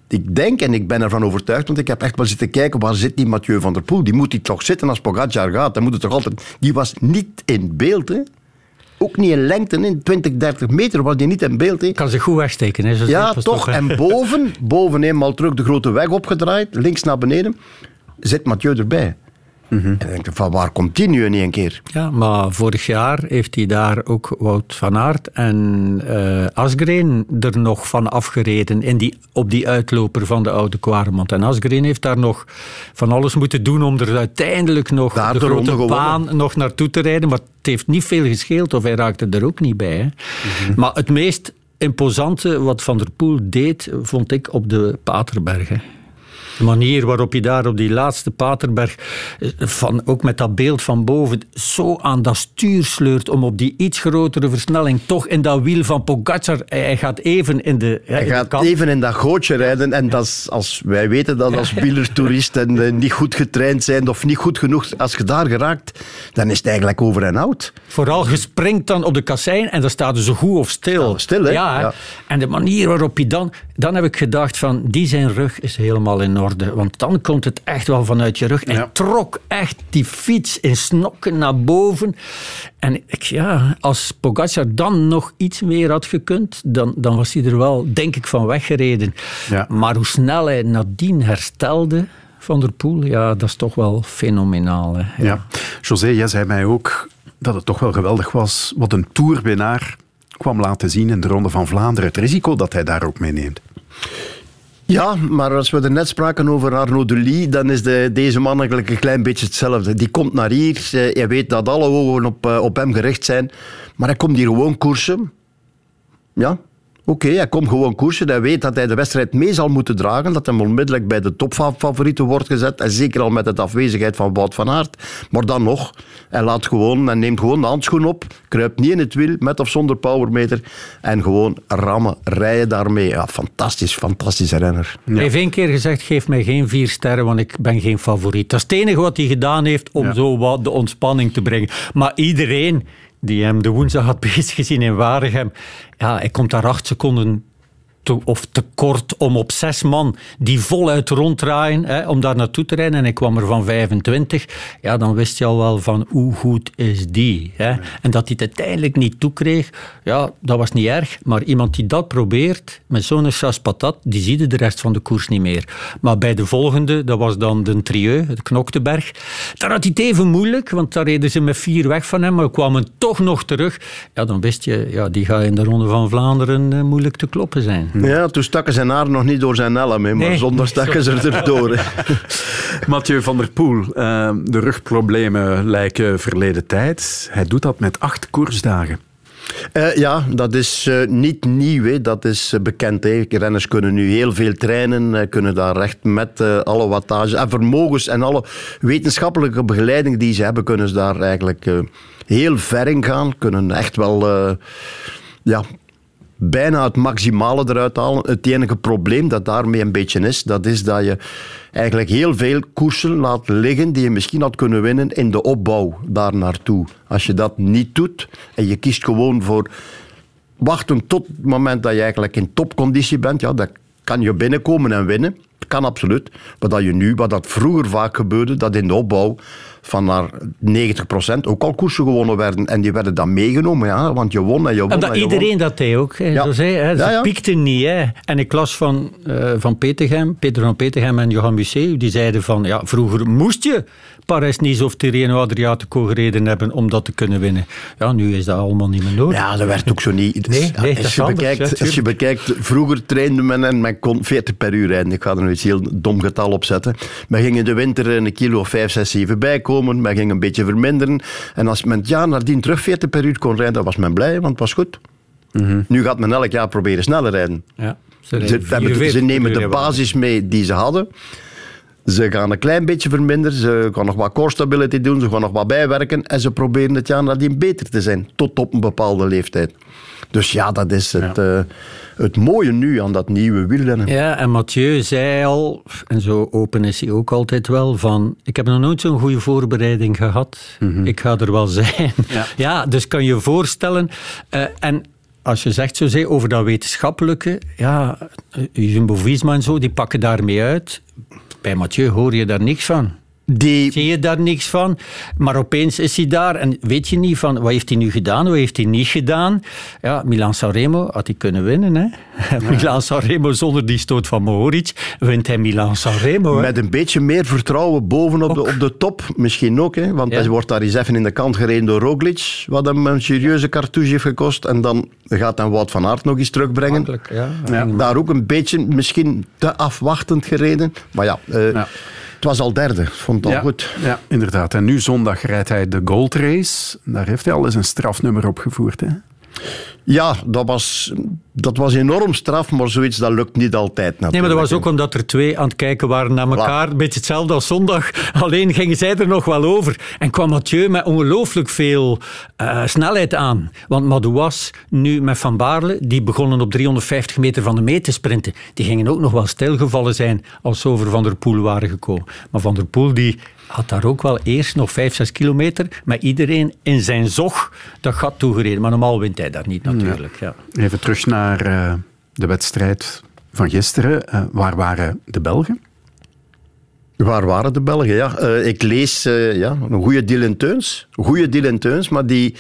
ik denk, en ik ben ervan overtuigd, want ik heb echt wel zitten kijken, waar zit die Mathieu van der Poel? Die moet die toch zitten als Pogacar gaat. Dan moet het toch altijd... Die was niet in beeld, hè. Ook niet in lengte, in 20, 30 meter was die niet in beeld. Hè. Kan zich goed wegsteken. Hè, Ja, toch. En boven, boven eenmaal terug de grote weg opgedraaid, links naar beneden, zit Mathieu erbij. Mhm. En dan denk ik, van waar komt die nu in één keer? Ja, maar vorig jaar heeft hij daar ook Wout van Aert en eh Asgreen er nog van afgereden in die, op die uitloper van de oude Kwaremond. En Asgreen heeft daar nog van alles moeten doen om er uiteindelijk nog Daar de grote baan nog naartoe te rijden. Maar het heeft niet veel gescheeld of hij raakte er ook niet bij. Hè. Mhm. Maar het meest imposante wat Van der Poel deed, vond ik op de Paterbergen. De manier waarop je daar op die laatste Paterberg, eh, van, ook met dat beeld van boven, zo aan dat stuur sleurt om op die iets grotere versnelling toch in dat wiel van Pogacar, hij gaat even in de, Hij in gaat even in dat gootje rijden en dat is, als, wij weten dat als wielertoerist en eh, niet goed getraind zijn of niet goed genoeg, als je daar geraakt, dan is het eigenlijk over en out. Vooral gespringt dan op de kassein en dan staat ze goed of stil. stil, hè? Ja, hè. Ja. En de manier waarop je dan... Dan heb ik gedacht van, die zijn rug is helemaal in orde. Want dan komt het echt wel vanuit je rug. En trok echt die fiets in snokken naar boven. En ik, ja, als Pogacar dan nog iets meer had gekund, dan, dan was hij er wel, denk ik, van weggereden. Ja. Maar hoe snel hij nadien herstelde... Van der Poel, ja, dat is toch wel fenomenaal. Hè. Ja. José, jij zei mij ook dat het toch wel geweldig was wat een toerwinnaar kwam laten zien in de Ronde van Vlaanderen. Het risico dat hij daar ook mee neemt. Ja, maar als we er net spraken over Arnaud Delis, dan is de, deze man eigenlijk een klein beetje hetzelfde. Die komt naar hier, eh, je weet dat alle ogen op, eh, op hem gericht zijn, maar hij komt hier gewoon koersen. Ja, oké, hij komt gewoon koersen. Hij weet dat hij de wedstrijd mee zal moeten dragen, dat hij onmiddellijk bij de topfavorieten wordt gezet, en zeker al met de afwezigheid van Wout van Aert. Maar dan nog, hij laat gewoon, hij neemt gewoon de handschoen op, kruipt niet in het wiel, met of zonder powermeter, en gewoon rammen, rijden daarmee. Ja, fantastisch, fantastische renner. Hij heeft één keer gezegd, geef mij geen vier sterren, want ik ben geen favoriet. Dat is het enige wat hij gedaan heeft om Ja. zo wat de ontspanning te brengen. Maar iedereen die hem de woensdag had bezig gezien in Waregem, ja, hij komt daar acht seconden of te kort om op zes man die voluit ronddraaien hè, om daar naartoe te rijden. En ik kwam er van 25. Ja, dan wist je al wel van hoe goed is die. Hè. En dat hij het uiteindelijk niet toekreeg, ja, dat was niet erg. Maar iemand die dat probeert, met zo'n sas patat, die zie je de rest van de koers niet meer. Maar bij de volgende, dat was dan de Trieu, het Knokteberg. Daar had hij het even moeilijk, want daar reden ze met vier weg van hem, maar kwamen toch nog terug. Ja, dan wist je, ja, die gaat in de Ronde van Vlaanderen eh, moeilijk te kloppen zijn. Ja, toen stakken zijn haar nog niet door zijn helm, maar Nee. zonder stakken ze er door. Mathieu van der Poel, eh, de rugproblemen lijken verleden tijd. Hij doet dat met acht koersdagen. Eh, ja, dat is eh, niet nieuw. Hè. Dat is eh, bekend. Hè. Renners kunnen nu heel veel trainen, kunnen daar recht met eh, alle wattage en vermogens en alle wetenschappelijke begeleiding die ze hebben, kunnen ze daar eigenlijk eh, heel ver in gaan. Kunnen echt wel eh, ja, bijna het maximale eruit halen. Het enige probleem dat daarmee een beetje is, dat is dat je eigenlijk heel veel koersen laat liggen die je misschien had kunnen winnen in de opbouw daar naartoe. Als je dat niet doet en je kiest gewoon voor wachten tot het moment dat je eigenlijk in topconditie bent, ja, dan kan je binnenkomen en winnen. Dat kan absoluut. Maar dat je nu, wat dat vroeger vaak gebeurde, dat in de opbouw van naar 90% ook al koersen gewonnen werden. En die werden dan meegenomen, ja, want je won en je won En dat won. iedereen dat deed ook. Hè. Ja. Zo zei, hè. Ze Ja, ja. piekten niet. Hè. En ik las van, eh, van Peter van Petergem en Johan Museeuw, die zeiden van, ja, vroeger moest je Parijs-Nice of Tirreno Adriatico gereden hebben om dat te kunnen winnen. Ja, nu is dat allemaal niet meer nodig. Ja, dat werd ook zo niet. Nee, als, is je anders, bekijkt, ja, als je tuurlijk. bekijkt, vroeger trainde men en men kon 40 per uur rijden. Ik ga er nu iets heel dom getal op zetten. Men ging in de winter een kilo of 5, 6, 7 bij komen, men ging een beetje verminderen. En als men het jaar nadien terug 40 per uur kon rijden, dan was men blij, want het was goed. Nu gaat men elk jaar proberen sneller rijden. Ja, ze Ze, rijden hebben- 44 ze nemen de basis mee die ze hadden. Ze gaan een klein beetje verminderen. Ze gaan nog wat core stability doen. Ze gaan nog wat bijwerken. En ze proberen het jaar nadien beter te zijn. Tot op een bepaalde leeftijd. Dus ja, dat is het, eh, het mooie nu aan dat nieuwe wielrennen. Ja, en Mathieu zei al, en zo open is hij ook altijd wel, van ik heb nog nooit zo'n goede voorbereiding gehad. Ik ga er wel zijn. Ja, dus kan je je voorstellen. eh, en als je zegt zo zei, over dat wetenschappelijke, ja, eh, Jumbo-Visma en zo, die pakken daarmee uit. Bij Mathieu hoor je daar niks van. Die... Zie je daar niks van? Maar opeens is hij daar en weet je niet van wat heeft hij nu gedaan, wat heeft hij niet gedaan. Ja, Milan Sanremo had hij kunnen winnen. Hè? Milan Sanremo zonder die stoot van Mohoric wint hij Milan Sanremo. Hè? Met een beetje meer vertrouwen bovenop de, op de top. Misschien ook, hè, want Ja. hij wordt daar eens even in de kant gereden door Roglic. Wat hem een serieuze cartouche heeft gekost. En dan gaat hij Wout van Aert nog eens terugbrengen. Makkelijk, ja. Daar ook een beetje misschien te afwachtend gereden. Maar ja, eh, was al derde. Vond het al Ja, goed. ja, inderdaad. En nu zondag rijdt hij de Gold Race. Daar heeft hij al eens een strafnummer op gevoerd. Hè? Ja, dat was, dat was enorm straf, maar zoiets dat lukt niet altijd natuurlijk. Nee, maar dat was ook omdat er twee aan het kijken waren naar elkaar. Een beetje hetzelfde als zondag. Alleen gingen zij er nog wel over. En kwam Mathieu met ongelooflijk veel eh, snelheid aan. Want Madouas, nu met Van Baarle, die begonnen op 350 meter van de meet te sprinten. Die gingen ook nog wel stilgevallen zijn als ze over Van der Poel waren gekomen. Maar Van der Poel die had daar ook wel eerst nog 5, 6 kilometer met iedereen in zijn zog dat gat toegereden. Maar normaal wint hij daar niet natuurlijk. Ja. Even terug naar eh, de wedstrijd van gisteren. Eh, waar waren de Belgen? Waar waren de Belgen? Ja, eh, ik lees eh, ja, een goede Dylan Teuns. Goede Dylan Teuns, maar die,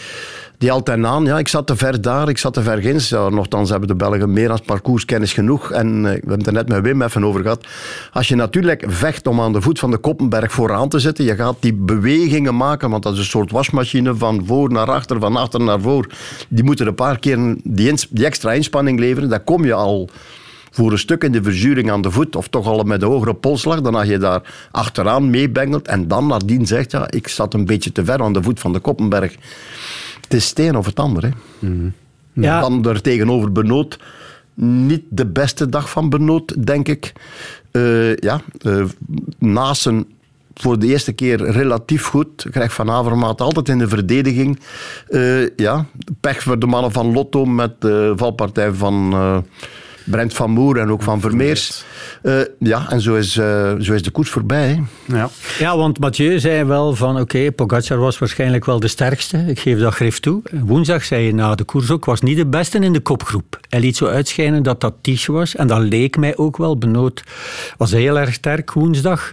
die altijd aan. Ja, ik zat te ver daar, ik zat te ver ginds. Ja, nochtans hebben de Belgen meer als parcourskennis genoeg. En eh, we hebben het er net met Wim even over gehad. Als je natuurlijk vecht om aan de voet van de Koppenberg vooraan te zitten, je gaat die bewegingen maken, want dat is een soort wasmachine van voor naar achter, van achter naar voor. Die moeten een paar keer die, die extra inspanning leveren. Dan kom je al voor een stuk in de verzuring aan de voet, of toch al met een hogere polsslag, dan als je daar achteraan meebengelt en dan nadien zegt, ja, ik zat een beetje te ver aan de voet van de Koppenberg. Het is het een of het ander. Hè. Ja. Dan er tegenover Benoot, niet de beste dag van Benoot, denk ik. Eh, ja, eh Nasen voor de eerste keer relatief goed. Krijgt Van Avermaat altijd in de verdediging. Eh, ja, pech voor de mannen van Lotto met de valpartij van Brent van Moer en ook van Vermeers. Eh, ja, en zo is, eh, zo is de koers voorbij. Hè. Ja. Ja, want Mathieu zei wel van oké, Pogacar was waarschijnlijk wel de sterkste. Ik geef dat grif toe. Woensdag zei je na de koers ook, was niet de beste in de kopgroep. Hij liet zo uitschijnen dat dat Ties was. En dat leek mij ook wel. Benoot was heel erg sterk woensdag.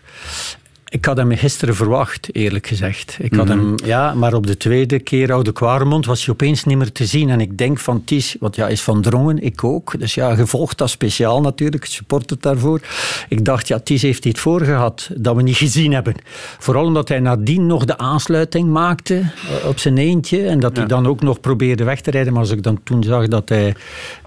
Ik had hem gisteren verwacht, eerlijk gezegd. Ik had hem, ja, maar op de tweede keer Oude Kwaremond was hij opeens niet meer te zien. En ik denk van Ties, want ja, is van Drongen, ik ook. Dus ja, gevolgd dat speciaal natuurlijk, support het daarvoor. Ik dacht, ja, Ties heeft dit voorgehad, dat we niet gezien hebben. Vooral omdat hij nadien nog de aansluiting maakte eh, op zijn eentje. En dat hij dan ook nog probeerde weg te rijden. Maar als ik dan toen zag dat hij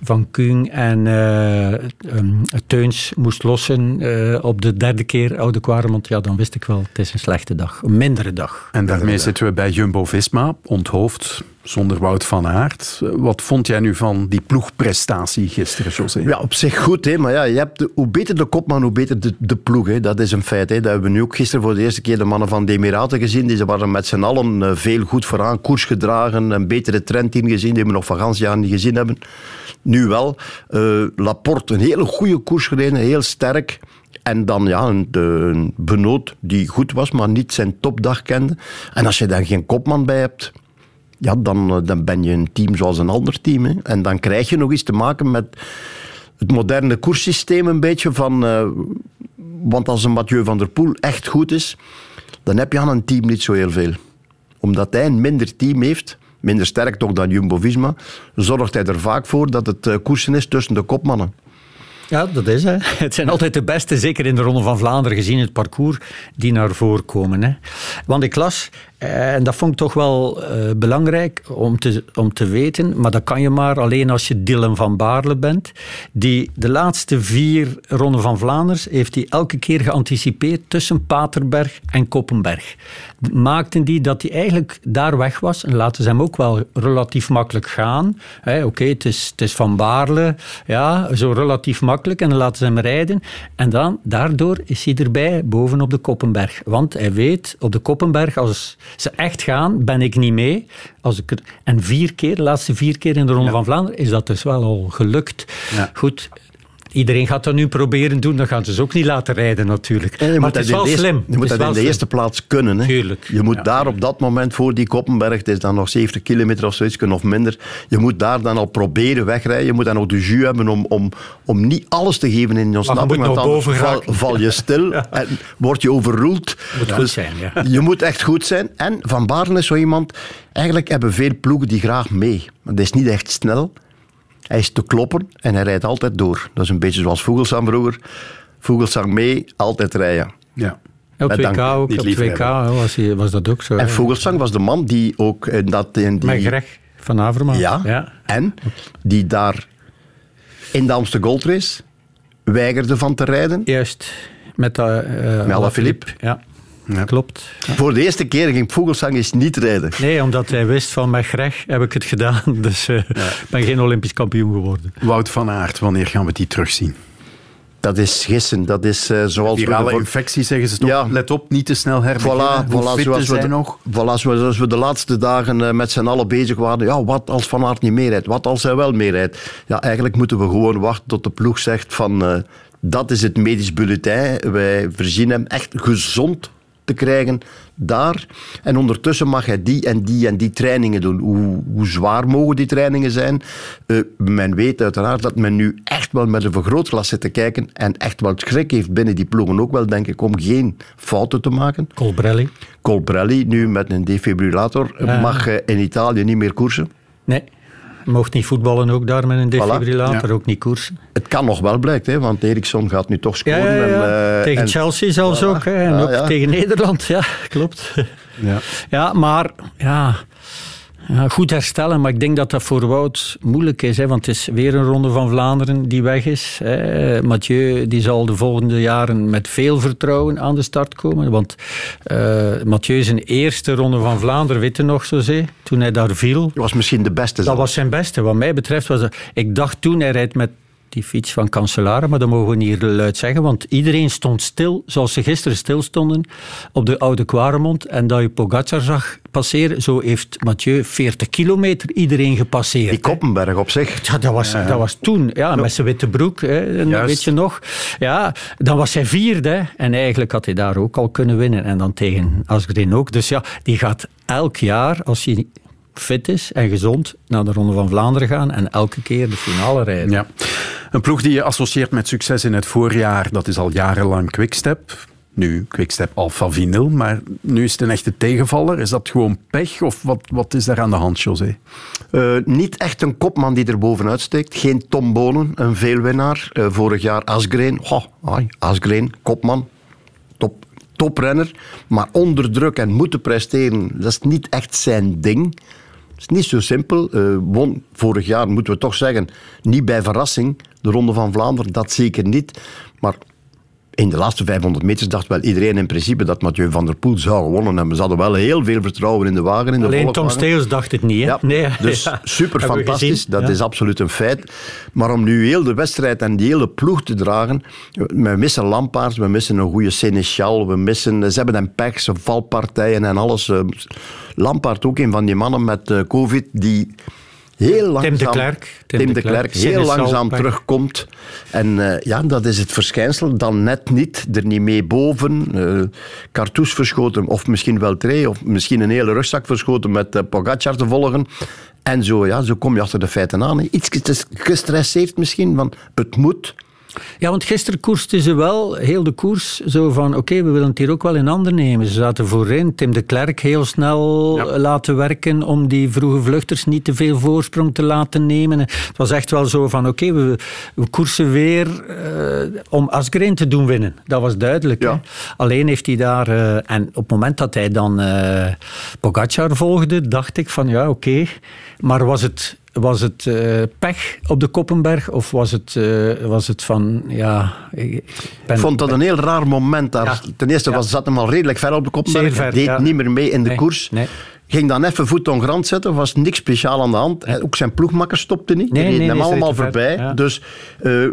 Van Kuhn en eh, ehm, Teuns moest lossen eh, op de derde keer Oude Kwaremond, ja, dan wist ik wel, het is een slechte dag. Een mindere dag. En daarmee zitten we bij Jumbo-Visma, onthoofd zonder Wout van Aert. Wat vond jij nu van die ploegprestatie gisteren, José? Ja, op zich goed, hè, maar ja, je hebt de- hoe beter de kopman, hoe beter de, de ploeg. Hè. Dat is een feit. Hè. Dat hebben we nu ook gisteren voor de eerste keer de mannen van de Emiraten gezien. Die ze waren met z'n allen eh, veel goed vooraan, koers gedragen, een betere trend ingezien, die we nog van gans jaar niet gezien hebben. Nu wel. Eh, Laporte, een hele goede koers gereden, heel sterk. En dan ja, een, Benoot die goed was, maar niet zijn topdag kende. En als je daar geen kopman bij hebt, ja, dan, eh, dan ben je een team zoals een ander team. Hè. En dan krijg je nog eens te maken met het moderne koerssysteem een beetje van... eh, want als een Mathieu van der Poel echt goed is, dan heb je aan een team niet zo heel veel. Omdat hij een minder team heeft, minder sterk toch dan Jumbo-Visma, zorgt hij er vaak voor dat het eh, koersen is tussen de kopmannen. Ja, dat is hè. Het zijn altijd de beste, zeker in de Ronde van Vlaanderen, gezien het parcours, die naar voren komen. Hè. Want ik las, en dat vond ik toch wel eh, belangrijk om te, om te weten, maar dat kan je maar alleen als je Dylan van Baarle bent, die de laatste vier Ronde van Vlaanderen heeft hij elke keer geanticipeerd tussen Paterberg en Koppenberg. Maakten die dat hij eigenlijk daar weg was en laten ze hem ook wel relatief makkelijk gaan. Oké, het, is, het is van Baarle, ja, zo relatief makkelijk en dan laten ze hem rijden. En dan, daardoor is hij erbij bovenop de Koppenberg. Want hij weet, op de Koppenberg, als ze echt gaan, ben ik niet mee. Als ik er, en vier keer, de laatste vier keer in de Ronde van Vlaanderen, is dat dus wel al gelukt. Goed, iedereen gaat dat nu proberen doen, dan gaan ze ook niet laten rijden natuurlijk. Maar moet het is wel eerste- slim. Je moet dat in de slim. eerste plaats kunnen. Hè. Je moet daar op dat moment voor die Koppenberg, het is dan nog 70 kilometer of zoiets, of minder, je moet daar dan al proberen wegrijden. Je moet dan nog de jus hebben om, om, om niet alles te geven in je ontsnapping, moet want boven val, val je stil en word je overroeld. Moet goed zijn, ja. Je moet echt goed zijn. En Van Baarle is zo iemand, eigenlijk hebben veel ploegen die graag mee. Maar dat is niet echt snel. Hij is te kloppen en hij rijdt altijd door. Dat is een beetje zoals Vogelsang vroeger. Vogelsang mee, altijd rijden. Ja. Op Met 2K dank. ook, Niet op liever 2K hebben. was, hij- was dat ook zo. En. Vogelsang was de man die ook in dat... In die, Met Greg van Avermaat. Ja, en die daar in de Amsterdam Gold Race weigerde van te rijden. Juist, met, uh, Met Alaphilippe. Ja, klopt. Voor de eerste keer ging Vogelsang eens niet rijden. Nee, omdat hij wist van met Greg heb ik het gedaan. Dus eh, ik ben geen Olympisch kampioen geworden. Wout van Aert, wanneer gaan we die terugzien? Dat is gissen. Dat is eh, zoals... we Virale de- infectie zeggen ze toch. Let op, niet te snel herbeginnen. Voilà, Hoe voilà, fit zoals, we de, nog. voilà, zoals we de laatste dagen eh, met z'n allen bezig waren. Ja, wat als Van Aert niet meerijdt? Wat als hij wel meerijdt? Ja, eigenlijk moeten we gewoon wachten tot de ploeg zegt van... eh, dat is het medisch bulletin. Wij voorzien hem echt gezond te krijgen daar. En ondertussen mag hij die en die en die trainingen doen. Hoe, hoe zwaar mogen die trainingen zijn? Eh, men weet uiteraard dat men nu echt wel met een vergrootglas zit te kijken en echt wel schrik heeft binnen die ploegen ook wel, denk ik, om geen fouten te maken. Colbrelli. Colbrelli, nu met een defibrillator, Ja. mag eh, in Italië niet meer koersen. Nee, mocht niet voetballen ook daar met een defibrillator, Ja. ook niet koersen. Het kan nog wel, blijkt, hè, want Eriksson gaat nu toch scoren. ja, ja. En, eh, tegen en- Chelsea zelfs Voilà. ook. Hè, en ook ja. tegen Nederland, ja, klopt. Ja. Ja, maar ja, ja, goed herstellen. Maar ik denk dat dat voor Wout moeilijk is. Hè, want het is weer een ronde van Vlaanderen die weg is. Hè. Mathieu die zal de volgende jaren met veel vertrouwen aan de start komen. Want eh Mathieu zijn eerste ronde van Vlaanderen, weet je nog zo zee, toen hij daar viel. Dat was misschien de beste. Dat was zijn beste. Wat mij betreft was het... Ik dacht toen, hij rijdt met die fiets van Cancellara, maar dat mogen we niet luid zeggen, want iedereen stond stil, zoals ze gisteren stilstonden, op de Oude Kwaremond. En dat je Pogacar zag passeren, zo heeft Mathieu 40 kilometer iedereen gepasseerd. Die Koppenberg op zich. Ja, dat was, dat was toen, ja, met zijn witte broek, hè, weet je nog. Ja, dan was hij vierde, en eigenlijk had hij daar ook al kunnen winnen. En dan tegen Asgreen ook. Dus ja, die gaat elk jaar, als hij fit is en gezond, naar de Ronde van Vlaanderen gaan en elke keer de finale rijden. Ja. Een ploeg die je associeert met succes in het voorjaar, dat is al jarenlang Quickstep. Nu Quickstep Alpha Vinyl, maar nu is het een echte tegenvaller. Is dat gewoon pech of wat, wat is daar aan de hand, José? Eh, niet echt een kopman die er bovenuit steekt. Geen Tom Bonen, een veelwinnaar. Eh, vorig jaar Asgreen. Asgreen, kopman. Top, toprenner. Maar onder druk en moeten presteren, dat is niet echt zijn ding. Het is niet zo simpel. Won vorig jaar, moeten we toch zeggen, niet bij verrassing. De Ronde van Vlaanderen, dat zeker niet. Maar in de laatste 500 meters dacht wel iedereen in principe dat Mathieu van der Poel zou gewonnen hebben. Ze hadden wel heel veel vertrouwen in de wagen. In de Alleen Tom. Steels dacht het niet. Hè? Ja, nee, dus ja. super we fantastisch, dat Ja. is absoluut een feit. Maar om nu heel de wedstrijd en die hele ploeg te dragen, we missen Lampaard, we missen een goede Seneschal, we missen, ze hebben een pech, ze valpartijen en alles. Eh, Lampaard ook een van die mannen met eh, covid die heel langzaam... de Klerk. Tim, de Klerk, heel langzaam terugkomt. En eh, ja, dat is het verschijnsel. Dan net niet, er niet mee boven. Cartouche verschoten, of misschien wel twee, of misschien een hele rugzak verschoten met eh, Pogacar te volgen. En zo, ja, zo kom je achter de feiten aan. Iets ges- gestresseerd misschien, van het moet. Ja, want gisteren koersten ze wel, heel de koers, zo van oké, we willen het hier ook wel in handen nemen. Ze zaten voorin, Tim de Klerk heel snel laten werken om die vroege vluchters niet te veel voorsprong te laten nemen. Het was echt wel zo van oké, we, we koersen weer eh, om Asgreen te doen winnen. Dat was duidelijk. Alleen heeft hij daar, eh, en op het moment dat hij dan Pogacar volgde, dacht ik van ja, oké, maar was het was het eh, pech op de Koppenberg of was het, eh, was het van, ja... Ik ben- Ik vond dat een heel raar moment daar. Ten eerste was, zat hem al redelijk ver op de Koppenberg. Ver, deed ja. niet meer mee in de Nee, koers. Ging dan even voet on grond zetten, was niks speciaal aan de hand. En Ook zijn ploegmakker stopte niet. Nee, Die nee, hem nee, allemaal voorbij. ja. Dus eh,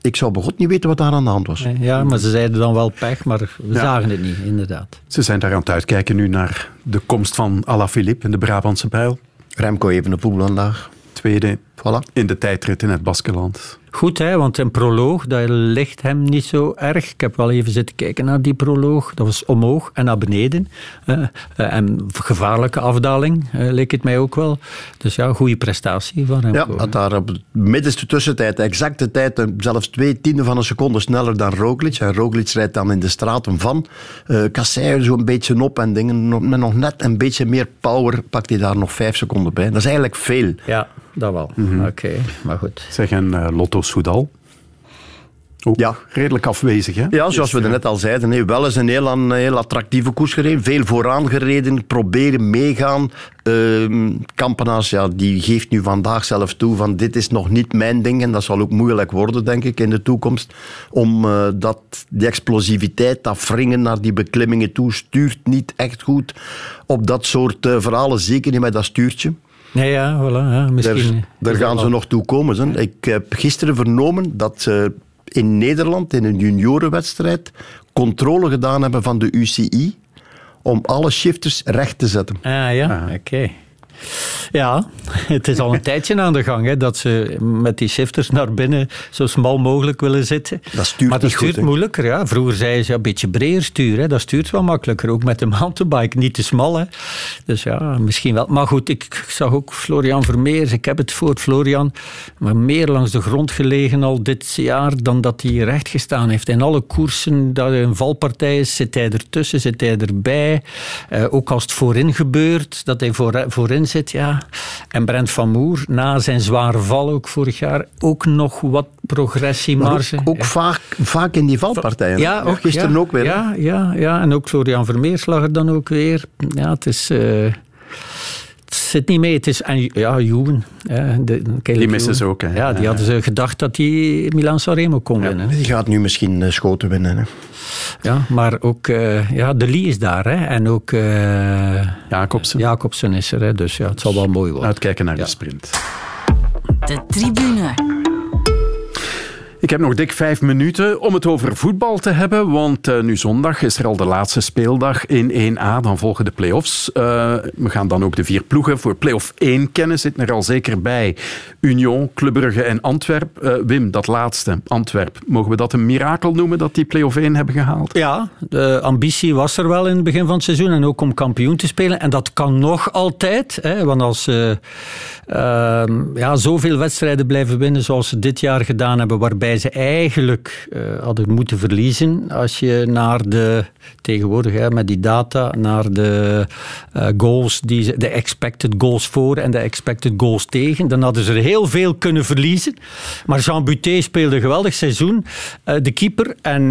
ik zou begot niet weten wat daar aan de hand was. Ja, maar ze zeiden dan wel pech, maar we Ja. zagen het niet, inderdaad. Ze zijn daar aan het uitkijken nu naar de komst van Alaphilippe in de Brabantse pijl. Remco even de poel vandaag. Tweede Voilà. in de tijdrit in het Baskeland. Goed, hè, want een proloog, dat ligt hem niet zo erg. Ik heb wel even zitten kijken naar die proloog. Dat was omhoog en naar beneden. Eh, eh, en gevaarlijke afdaling, eh, leek het mij ook wel. Dus ja, goede prestatie van hem. Ja, had daar op de middenste tussentijd, de exacte tijd, zelfs twee tienden van een seconde sneller dan Roglic. En Roglic rijdt dan in de straten van uh, Kassei zo'n beetje op en dingen. Met nog net een beetje meer power pakt hij daar nog vijf seconden bij. Dat is eigenlijk veel. Ja, dat wel. Mhm. Oké, maar goed. Zeg, en eh, Lotto Soudal? Ook Ja. redelijk afwezig, hè? Ja, zoals we er net al zeiden, wel eens een heel, een heel attractieve koers gereden. Veel vooraan gereden, proberen meegaan. Ehm Kampenaars, ja, die geeft nu vandaag zelf toe van dit is nog niet mijn ding. En dat zal ook moeilijk worden, denk ik, in de toekomst. Om eh, dat, die explosiviteit, dat wringen naar die beklimmingen toe, stuurt niet echt goed op dat soort eh, verhalen. Zeker niet met dat stuurtje. Nee, ja, voilà. Ja, misschien, Daar, gaan ze wel- nog toe komen. Ik heb gisteren vernomen dat ze in Nederland in een juniorenwedstrijd controle gedaan hebben van de UCI om alle shifters recht te zetten. Ah ja, oké. Ja, het is al een tijdje aan de gang hè, dat ze met die shifters naar binnen zo smal mogelijk willen zitten. Dat stuurt maar dat niet goed, stuurt moeilijker. Ja. Vroeger zeiden ze ja, een beetje breder sturen. Hè. Dat stuurt wel makkelijker. Ook met de mountainbike, niet te smal. Hè. Dus ja, misschien wel. Maar goed, ik zag ook Florian Vermeers. Ik heb het voor Florian. Maar meer langs de grond gelegen al dit jaar dan dat hij recht gestaan heeft. In alle koersen dat er een valpartij is, zit hij ertussen, zit hij erbij. Eh, ook als het voorin gebeurt, dat hij voor, voorin zit. Ja. En Brent van Moer, na zijn zware val ook vorig jaar, ook nog wat progressiemarge. Maar ook, ook vaak, vaak in die valpartijen. Ja, ook, Gisteren ja, ook weer. Ja, ja, ja, en ook Florian Vermeers lag er dan ook weer. Ja, het is... eh, zit niet mee. Het is, en ja, Juwen. Ja, de, Caleb Die missen ze ook, hè. Ja, die Ja, hadden ze gedacht dat hij Milan Sanremo kon winnen. Die gaat nu misschien eh, schoten winnen. Hè. Ja, maar ook eh, ja, De Lee is daar. Hè, en ook eh, Jacobsen. Jacobsen is er. Hè, dus ja, het zal wel mooi worden. Uitkijken naar de sprint. De tribune. Ik heb nog dik vijf minuten om het over voetbal te hebben, want eh, nu zondag is er al de laatste speeldag in 1A. Dan volgen de play-offs. Eh, we gaan dan ook de vier ploegen voor play-off 1 kennen. Zitten er al zeker bij. Union, Club Brugge en Antwerp. Eh, Wim, dat laatste, Antwerp. Mogen we dat een mirakel noemen dat die play-off 1 hebben gehaald? Ja, de ambitie was er wel in het begin van het seizoen en ook om kampioen te spelen. En dat kan nog altijd, hè, want als ze ehm, ja, zoveel wedstrijden blijven winnen zoals ze dit jaar gedaan hebben, waarbij ze eigenlijk eh, hadden moeten verliezen, als je naar de, tegenwoordig hè, met die data, naar de eh, goals, die ze, de expected goals voor en de expected goals tegen, dan hadden ze er heel veel kunnen verliezen. Maar Jean Buté speelde een geweldig seizoen, eh, de keeper. En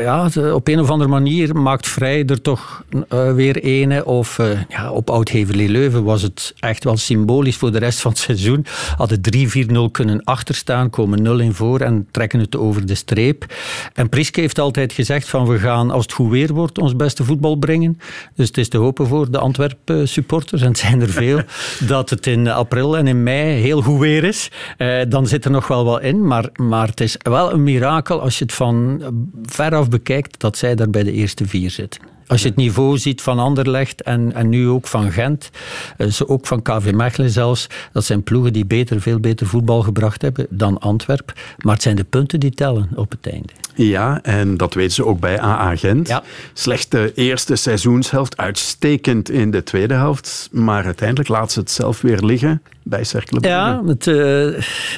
ja, op een of andere manier maakt Vrij er toch weer ene. Of ja, op Oud-Heverlee Leuven was het echt wel symbolisch voor de rest van het seizoen. Hadden 3-4-0 kunnen achterstaan, komen 0 in voor en trekken het over de streep. En Priske heeft altijd gezegd van we gaan, als het goed weer wordt, ons beste voetbal brengen. Dus het is te hopen voor de Antwerpen supporters, en het zijn er veel, dat het in april en in mei heel goed weer is. Eh, dan zit er nog wel wat in, maar, maar het is wel een mirakel als je het van veraf bekijkt dat zij daar bij de eerste vier zitten. Als je het niveau ziet van Anderlecht en, en nu ook van Gent, eh, ze ook van KV Mechelen zelfs, dat zijn ploegen die beter, veel beter voetbal gebracht hebben dan Antwerp. Maar het zijn de punten die tellen op het einde. Ja, en dat weten ze ook bij AA Gent. Ja. Slechts de eerste seizoenshelft, uitstekend in de tweede helft. Maar uiteindelijk laat ze het zelf weer liggen. Bij Cercle Brugge. Ja, het, eh,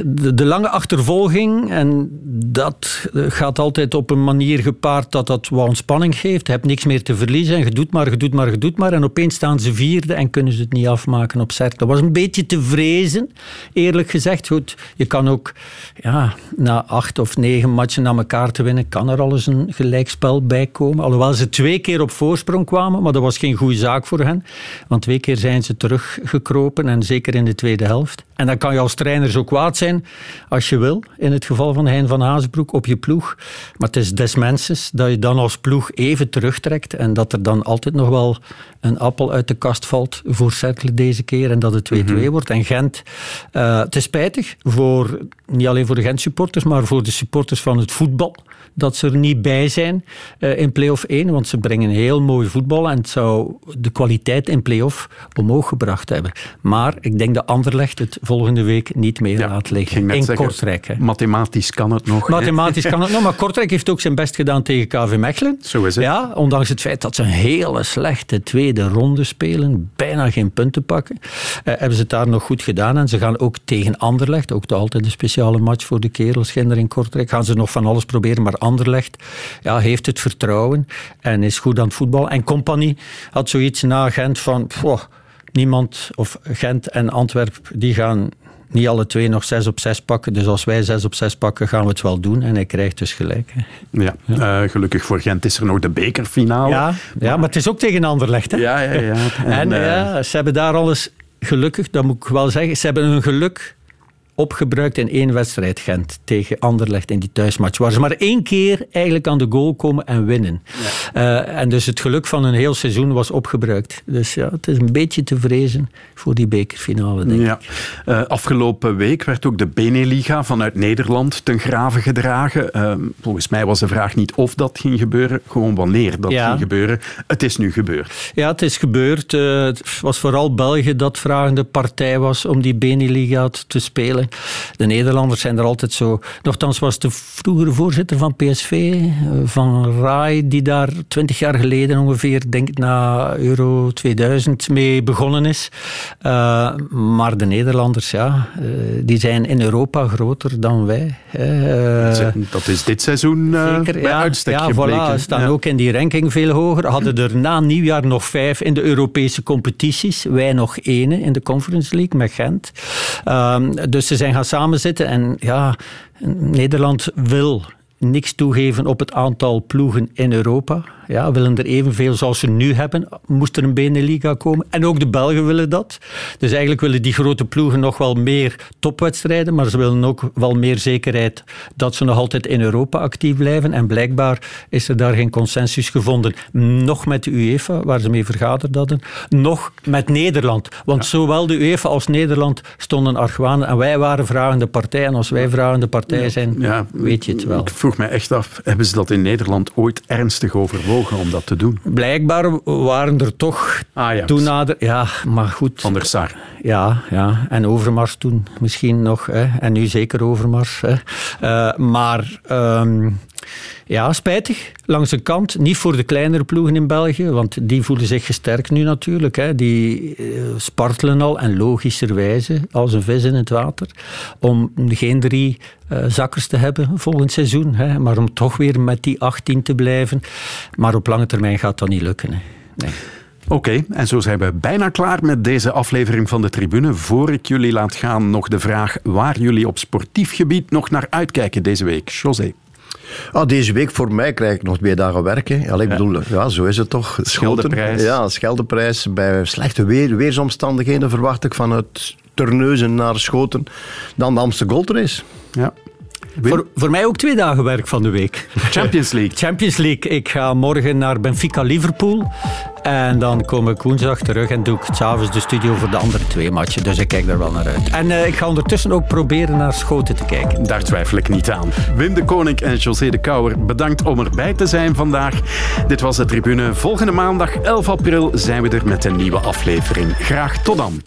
de, de lange achtervolging. En dat eh, gaat altijd op een manier gepaard dat dat wat ontspanning geeft. Je hebt niks meer te verliezen. En je doet maar, je doet maar, je doet maar. En opeens staan ze vierde en kunnen ze het niet afmaken op Cercle. Dat was een beetje te vrezen, eerlijk gezegd. Goed, je kan ook ja, na acht of negen matchen na elkaar te winnen, kan er al eens een gelijkspel bij komen. Alhoewel ze twee keer op voorsprong kwamen, maar dat was geen goede zaak voor hen. Want twee keer zijn ze teruggekropen en zeker in de tweede helft. En dan kan je als trainer zo kwaad zijn als je wil, in het geval van Hein van Hazenbroek, op je ploeg. Maar het is des mensens dat je dan als ploeg even terugtrekt en dat er dan altijd nog wel een appel uit de kast valt voor Cercle deze keer en dat het 2-2 wordt. En Gent, eh, het is spijtig, voor, niet alleen voor de Gent-supporters, maar voor de supporters van het voetbal dat ze er niet bij zijn eh, in play-off 1, want ze brengen heel mooi voetbal en het zou de kwaliteit in play-off omhoog gebracht hebben. Maar ik denk dat Anderlecht het volgende week niet meer laat liggen. In zeggen, Kortrijk. hè. Mathematisch kan het nog. Mathematisch kan het nog, maar Kortrijk heeft ook zijn best gedaan tegen KV Mechelen. Zo is het. Ja, ondanks het feit dat ze een hele slechte tweede ronde spelen, bijna geen punten pakken, eh, hebben ze het daar nog goed gedaan. En ze gaan ook tegen Anderlecht, ook altijd een speciale match voor de kerels, Ginder in Kortrijk, gaan ze nog van alles proberen, maar Anderlecht ja, heeft het vertrouwen en is goed aan het voetbal. En Compagnie had zoiets na Gent van, niemand, of Gent en Antwerp, die gaan niet alle twee nog zes op zes pakken. Dus als wij zes op zes pakken, gaan we het wel doen. En hij krijgt dus gelijk. hè. Ja, eh, gelukkig voor Gent is er nog de bekerfinale. Ja, ja, maar het is ook tegen Anderlecht. Hè? Ja, ja, ja. En, En, eh, ja, ze hebben daar alles gelukkig, dat moet ik wel zeggen, ze hebben hun geluk opgebruikt in één wedstrijd Gent tegen Anderlecht in die thuismatch. Waar ze maar één keer eigenlijk aan de goal komen en winnen. Eh, en dus het geluk van een heel seizoen was opgebruikt. Dus ja, het is een beetje te vrezen voor die bekerfinale, denk ik. Ja. Eh, afgelopen week werd ook de Beneliga vanuit Nederland ten grave gedragen. Eh, volgens mij was de vraag niet of dat ging gebeuren, gewoon wanneer dat Ja. ging gebeuren. Het is nu gebeurd. Ja, het is gebeurd. Eh, het was vooral België dat vragende partij was om die Beneliga te spelen. De Nederlanders zijn er altijd zo... Nochtans was de vroegere voorzitter van PSV, eh, Van Rai, die daar twintig jaar geleden ongeveer, denk ik na Euro 2000, mee begonnen is. Eh, maar de Nederlanders, ja, eh, die zijn in Europa groter dan wij. dat is dit seizoen Zeker, bij ja, uitstek ja. Voilà, staan Ja. ook in die ranking veel hoger. Hadden er na nieuwjaar nog vijf in de Europese competities. Wij nog ene in de Conference League met Gent. Ehm, dus ze zijn gaan samenzitten en ja, Nederland wil niks toegeven op het aantal ploegen in Europa. Ja, willen er evenveel zoals ze nu hebben. Moest er een Beneliga komen. En ook de Belgen willen dat. Dus eigenlijk willen die grote ploegen nog wel meer topwedstrijden, maar ze willen ook wel meer zekerheid dat ze nog altijd in Europa actief blijven. En blijkbaar is er daar geen consensus gevonden. Nog met de UEFA, waar ze mee vergaderd hadden, nog met Nederland. Want zowel de UEFA als Nederland stonden argwanend. En wij waren vragende partij. En als wij vragende partij zijn, Ja, weet je het wel. Vroeg me echt af, hebben ze dat in Nederland ooit ernstig overwogen om dat te doen? Blijkbaar waren er toch toen nader... Ja, maar goed. Van der Sar. Ja, ja, en Overmars toen misschien nog. Hè. En nu zeker Overmars. Hè. Eh, maar ehm, ja, spijtig. Langs de kant. Niet voor de kleinere ploegen in België, want die voelen zich gesterkt nu natuurlijk. Hè. Die eh, spartelen al en logischerwijze als een vis in het water. Om geen drie eh, zakkers te hebben volgend seizoen. Hè. Maar om toch weer met die 18 te blijven. Maar op lange termijn gaat dat niet lukken. Hè. Nee. Oké, en zo zijn we bijna klaar met deze aflevering van de Tribune. Voor ik jullie laat gaan, nog de vraag waar jullie op sportief gebied nog naar uitkijken deze week. José. Ah, deze week voor mij krijg ik nog twee dagen werken. Ja, ik bedoel, ja, zo is het toch. Scheldeprijs. Ja, Scheldeprijs. Bij slechte weer, weersomstandigheden verwacht ik vanuit Terneuzen naar Schoten. Dan de Amsterdam Gold Race. Ja. Voor, voor mij ook twee dagen werk van de week. Champions League. Champions League. Ik ga morgen naar Benfica Liverpool. En dan kom ik woensdag terug en doe ik s'avonds de studio voor de andere twee matchen. Dus ik kijk daar wel naar uit. En eh, ik ga ondertussen ook proberen naar Schoten te kijken. Daar twijfel ik niet aan. Wim de Koning en José de Kouwer, bedankt om erbij te zijn vandaag. Dit was de Tribune. Volgende maandag, 11 april, zijn we er met een nieuwe aflevering. Graag tot dan.